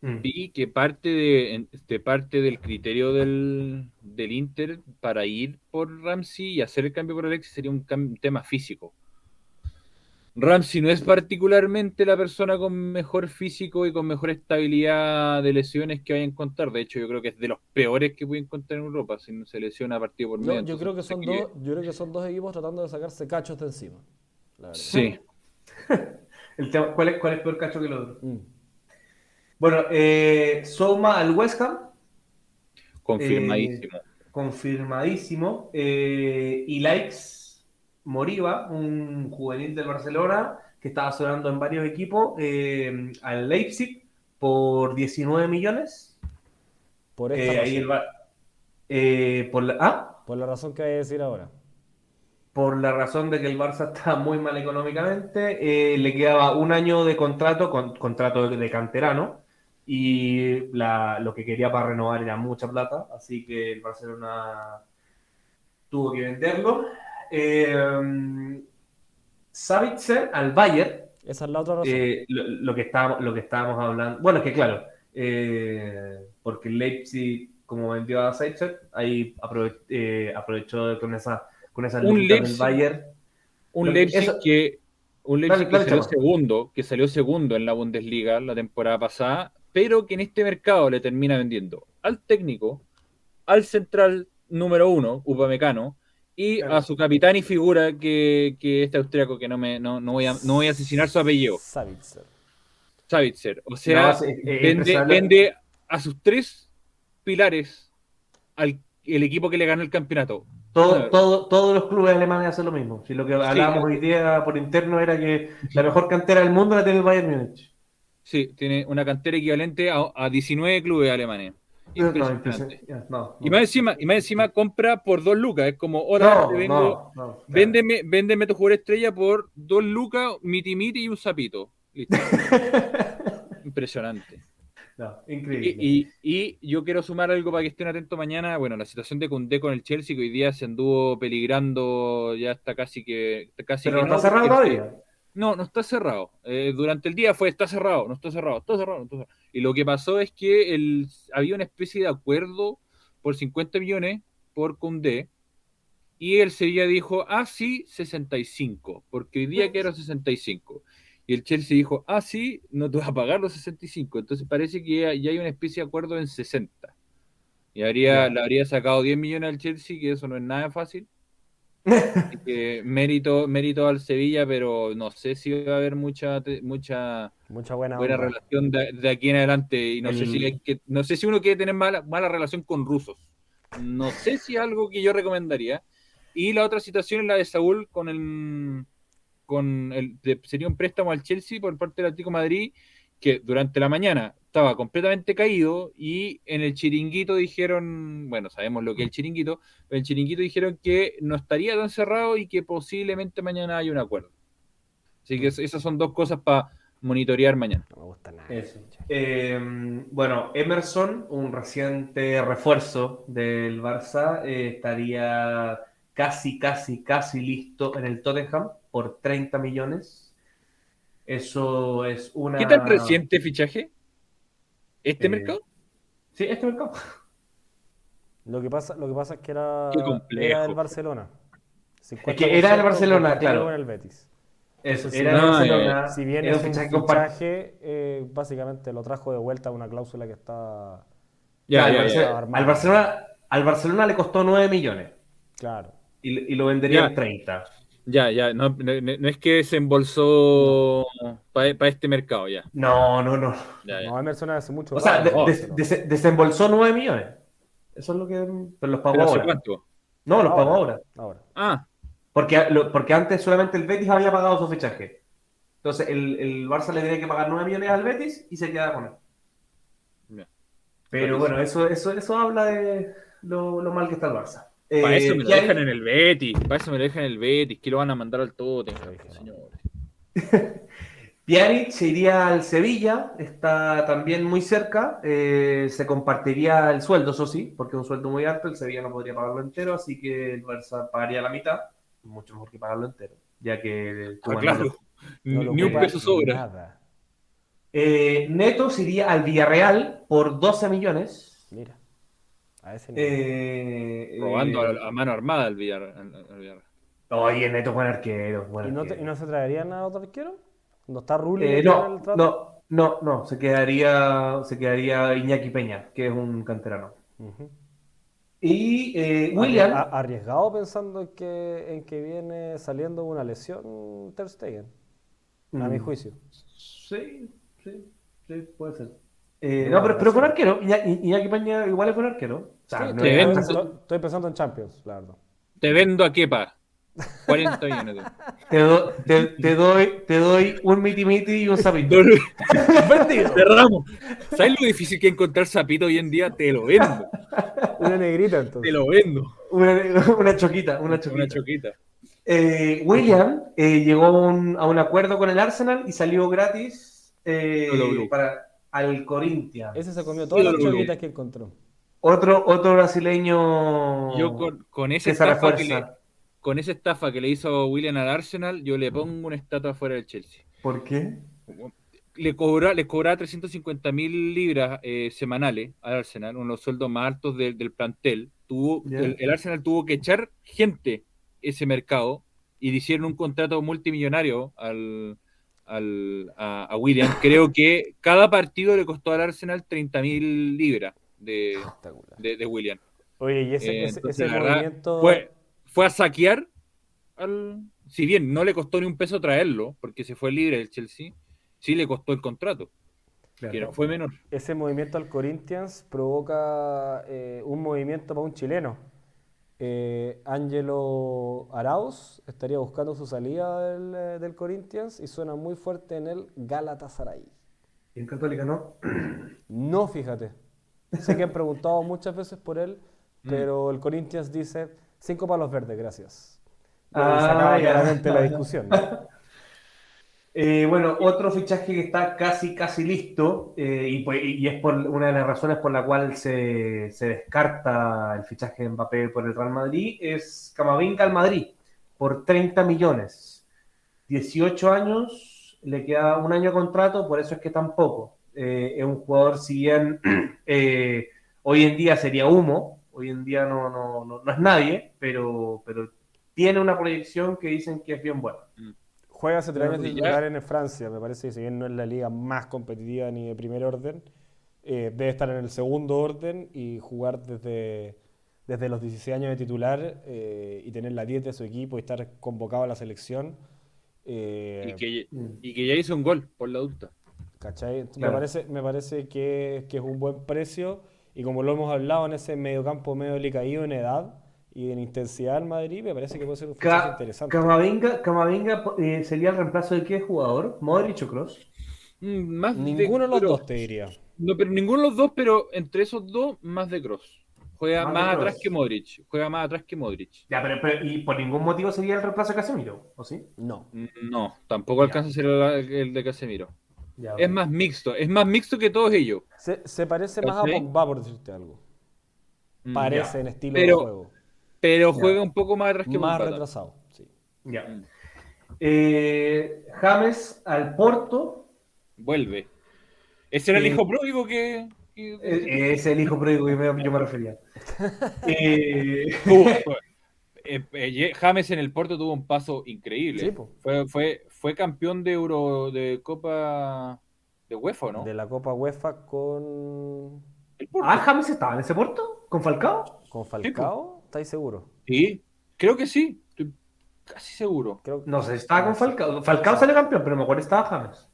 Mm. Vi que parte, de, parte del criterio del, del, Inter para ir por Ramsey y hacer el cambio por Alexis sería un tema físico. Ramsey no es particularmente la persona con mejor físico y con mejor estabilidad de lesiones que vaya a encontrar. De hecho, yo creo que es de los peores que voy a encontrar en Europa si no se lesiona partido por medio. yo, creo que son dos, yo creo que son dos equipos tratando de sacarse cachos de encima. Sí. ¿cuál, es, ¿Cuál es peor cacho que el otro? Mm. Bueno, eh, Soma al West Ham. Confirmadísimo. Eh, confirmadísimo. Eh, y likes Moriba, un juvenil del Barcelona que estaba sonando en varios equipos, eh, al Leipzig por 19 millones. Por esta eh, razón. Eh, por, la, ¿ah? por la razón que hay que decir ahora. Por la razón de que el Barça está muy mal económicamente, le quedaba un año de contrato, con, contrato de, canterano, y lo que quería para renovar era mucha plata, así que el Barcelona tuvo que venderlo. Eh, Savitzer al Bayern, Esa es la otra razón. eh, lo, lo que estábamos, lo que estábamos hablando. Bueno, es que claro, eh, porque el Leipzig, como vendió a Savitzer, ahí aprove- eh, aprovechó con esa con esas Un del Leipzig- Bayern. Un Lo Leipzig eso- que un Leipzig Dale, dale, que salió segundo, que salió segundo en la Bundesliga la temporada pasada, pero que en este mercado le termina vendiendo al técnico, al central número uno, Upamecano, y Claro. a su capitán y figura que, que este austriaco que no me no, no voy a no voy a asesinar su apellido, Savitzer. Savitzer. O sea, No, sí, eh, vende, vende a sus tres pilares al el equipo que le ganó el campeonato. Todo, todo- todos los clubes alemanes hacen lo mismo. Si lo que hablábamos hoy día por interno era que la mejor cantera del mundo la tiene el Bayern Múnich. Sí, tiene una cantera equivalente a, a 19 clubes alemanes. Impresionante. no, Y más encima, y más encima compra por dos lucas. Es como, ahora vengo, claro. véndeme, véndeme tu jugador estrella por dos lucas, miti miti y un sapito. Listo. Impresionante. Y, increíble. y- y yo quiero sumar algo para que estén atentos mañana. Bueno, la situación de Cundé con el Chelsea, que hoy día se anduvo peligrando, ya está casi que. Casi Pero que no está cerrado porque- todavía. No, no está cerrado. Eh, durante el día fue, está cerrado, no está cerrado, está cerrado, no está cerrado. Y lo que pasó es que el, había una especie de acuerdo por 50 millones por Condé. Y el Sevilla dijo, ah, sí, 65, porque hoy día quiero 65. Y el Chelsea dijo, ah, sí, no te vas a pagar los 65. Entonces parece que ya, ya hay una especie de acuerdo en 60. Y habría, Ya. le habría sacado 10 millones al Chelsea, que eso no es nada fácil. Así que mérito, mérito al Sevilla, pero no sé si va a haber mucha, mucha Mucha buena, buena relación de, de aquí en adelante. Y no sé si hay que, no sé si uno quiere tener mala, mala relación con rusos. No sé si es algo que yo recomendaría. Y la otra situación es la de Saúl con el con el de- sería un préstamo al Chelsea por parte del Atlético de Madrid que durante la mañana estaba completamente caído y en el chiringuito dijeron, bueno, sabemos lo que es el chiringuito, pero en el chiringuito dijeron que no estaría tan cerrado y que posiblemente mañana haya un acuerdo. Así que es- esas son dos cosas para monitorear mañana. No me gusta nada. Eso. Eh, bueno, Emerson, un reciente refuerzo del Barça, eh, estaría casi, casi, casi listo en el Tottenham por 30 millones. Eso es una... ¿Qué tan reciente fichaje? ¿Este Eh, mercado? Sí, este mercado. Lo que pasa, lo que pasa es que era, era del Barcelona. Es que era del 50% Barcelona, claro. el Betis. Eso, Entonces, era no, de Barcelona. Si bien es un fichaje eh, básicamente lo trajo de vuelta a una cláusula que está Ya, Claro, ya, al ya. Barcelona-. Al Barcelona, al Barcelona le costó 9 millones claro. y, y lo vendería Ya. en 30. Ya, ya, no, no- no es que se embolsó para este mercado, ya. No, no, no. ya, ya. No, Emerson hace mucho O sea, de- des- des- desembolsó 9 millones. Eso es lo que. Pero los pagó ¿Pero hace ahora. cuánto? No, los pagó ahora. Ahora. Ah, Porque, lo- porque antes solamente el Betis había pagado su fichaje. Entonces el, el Barça le tenía que pagar 9 millones al Betis y se queda con él. Ya. Pero bueno, eso, eso, eso habla de lo, lo mal que está el Barça. Para Eh, eso me lo dejan en el Betis, para eso me lo dejan en el Betis, que lo van a mandar al qué señores. Pjanic se iría al Sevilla, está también muy cerca, eh, se compartiría el sueldo, eso sí, porque es un sueldo muy alto, el Sevilla no podría pagarlo entero, así que el Barça pagaría la mitad, mucho mejor que pagarlo entero, ya que... Ah, claro, No lo ni un peso sobra. Nada. Eh, Neto se iría al Villarreal por 12 millones. Mira. A ese nivel. Eh, Robando eh, a, a mano armada al Villar. Oye, Neto, buen arquero. buen ¿Y, no te- arquero. y no se traerían a otro arquero? ¿No está Rulli Eh, no, no, no, no, se quedaría, se quedaría Iñaki Peña, que es un canterano. Y eh, William, Arriesgado pensando en que, en que viene saliendo una lesión Ter Stegen, a mi Mm. juicio. Sí, sí, sí, puede ser. Eh, no, pero, pero un arquero. Iñaki, Peña igual es buen arquero. O sea, Sí, no te es- estoy, estoy pensando en Champions, la verdad. Te vendo a Kepa. 40 millones. de- te, do- te, te doy, te doy un miti miti y un sapito. Cerramos. ¿Sabes lo difícil que es encontrar sapito hoy en día? Te lo vendo. Una negrita Te entonces. lo vendo. Una, una choquita, una choquita. Una choquita. Eh, William eh, llegó a un, a un acuerdo con el Arsenal y salió gratis eh, para al Corinthians. Ese se comió todas las Sí, choquitas que encontró. Otro, otro brasileño. Yo con, con esa estafa que le, con esa estafa que le hizo William al Arsenal, yo le pongo una estatua fuera del Chelsea. ¿Por qué? Le cobra, le cobraba 350 mil libras eh, semanales al Arsenal, uno de los sueldos más altos del- del plantel. Tuvo, Ya. el, el Arsenal tuvo que echar gente ese mercado y le hicieron un contrato multimillonario al, al- a, a William. Creo que cada partido le costó al Arsenal 30 mil libras de, de, de William. Oye, y ese, Eh, ese- entonces, ese la verdad, movimiento. Fue, fue a saquear al. Si bien no le costó ni un peso traerlo, porque se fue libre del Chelsea, sí le costó el contrato, que no fue menor. ese movimiento al Corinthians provoca eh, un movimiento para un chileno. Eh, Ángelo Arauz estaría buscando su salida del, eh, del Corinthians y suena muy fuerte en el Galatasaray. Y en Católica no. No, fíjate. Sé que han preguntado muchas veces por él, Mm. pero el Corinthians dice cinco palos verdes, gracias. Ah, se acaba ya. claramente la discusión. ¿no? Eh, bueno, otro fichaje que está casi, casi listo, eh, y, pues- y es por una de las razones por la cual se, descarta el fichaje de Mbappé por el Real Madrid, es Camavinga al Madrid, por 30 millones. 18 años, le queda un año de contrato, por eso es que tampoco. Eh, es un jugador, si bien hoy en día sería humo, hoy en día no, no, no, no es nadie, pero, pero tiene una proyección que dicen que es bien buena. Juega hace tres años titular en Francia, me parece que si bien no es la liga más competitiva ni de primer orden, eh, debe estar en el segundo orden y jugar desde, desde los 16 años de titular eh, y tener la 10 de su equipo y estar convocado a la selección. eh, Y que, Mm. y que ya hizo un gol por la adulta. ¿cachai? Claro. Me parece, me parece que, que es un buen precio y como lo hemos hablado en ese mediocampo medio decaído en edad y en intensidad en Madrid, me parece que puede ser un fichaje Ca- interesante. Camavinga, Camavinga eh, sería el reemplazo de qué jugador? ¿Modric o Kroos? Mm, Más de Ninguno de los dos te diría. No, pero ninguno de los dos, pero entre esos dos, más de Cross. Juega Más atrás que Modric. Juega más atrás que Modric. Ya, pero, pero- y por ningún motivo sería el reemplazo de Casemiro, ¿o sí? No. No, tampoco Ya. alcanza a ser el, el de Casemiro. Ya, Es más mixto, es más mixto que todos ellos. Se, se parece más a. Pogba, por decirte algo. Mm, Parece ya. en estilo Pero- de juego. Pero Ya. juega un poco más atrás que Más retrasado, sí. Ya. Eh, James al Porto. Vuelve. Ese era el Eh, hijo pródigo que. que- Eh, es el hijo pródigo que me- yo me refería. Eh, James en el Porto tuvo un paso increíble. Sí, fue, fue, fue campeón de Euro de Copa de UEFA, ¿no? De la Copa UEFA con, El Porto. ah, James estaba en ese Porto con Falcao. con Falcao, ¿estáis seguros? Sí, creo que sí. Estoy casi seguro. Creo, No sé, estaba con Falcao. Falcao salió campeón, pero me acuerdo que estaba James.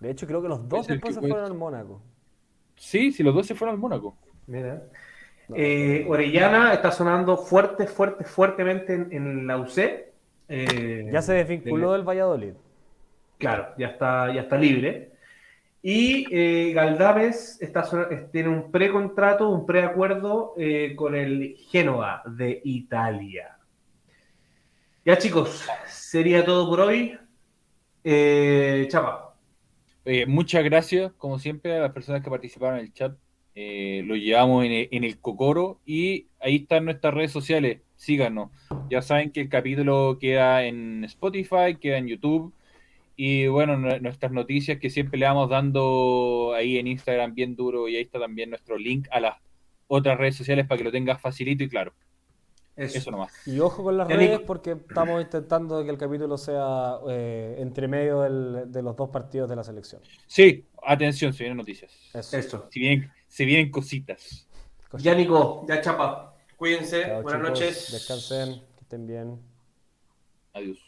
de hecho, creo que los dos después se fue- fueron al Mónaco. Sí, si los dos se fueron al Mónaco. Mira. No, Eh, Orellana está sonando fuerte, fuerte, fuertemente en, en la UC. Eh, ya se desvinculó del Valladolid. Claro, ya está, ya está libre. Y eh, Galdames está, tiene un precontrato, un preacuerdo eh, con el Génova de Italia. Ya chicos, sería todo por hoy. Eh, Chapa. Eh, muchas gracias, como siempre, a las personas que participaron en el chat. Eh, lo llevamos en el Cocoro y ahí están nuestras redes sociales. Síganos. Ya saben que el capítulo queda en Spotify, queda en YouTube. Y bueno, nue- nuestras noticias que siempre le vamos dando ahí en Instagram bien duro. Y ahí está también nuestro link a las otras redes sociales para que lo tengas facilito y claro. Eso. Eso nomás. Y ojo con las redes Nico. porque estamos intentando que el capítulo sea eh, entre medio del- de los dos partidos de la selección. Sí, atención, se vienen noticias. Eso. Eso. Se vienen, se vienen cositas. Ya Nico, ya Chapa. Cuídense. Chao, Buenas chicos. noches. Descansen, que estén bien. Adiós.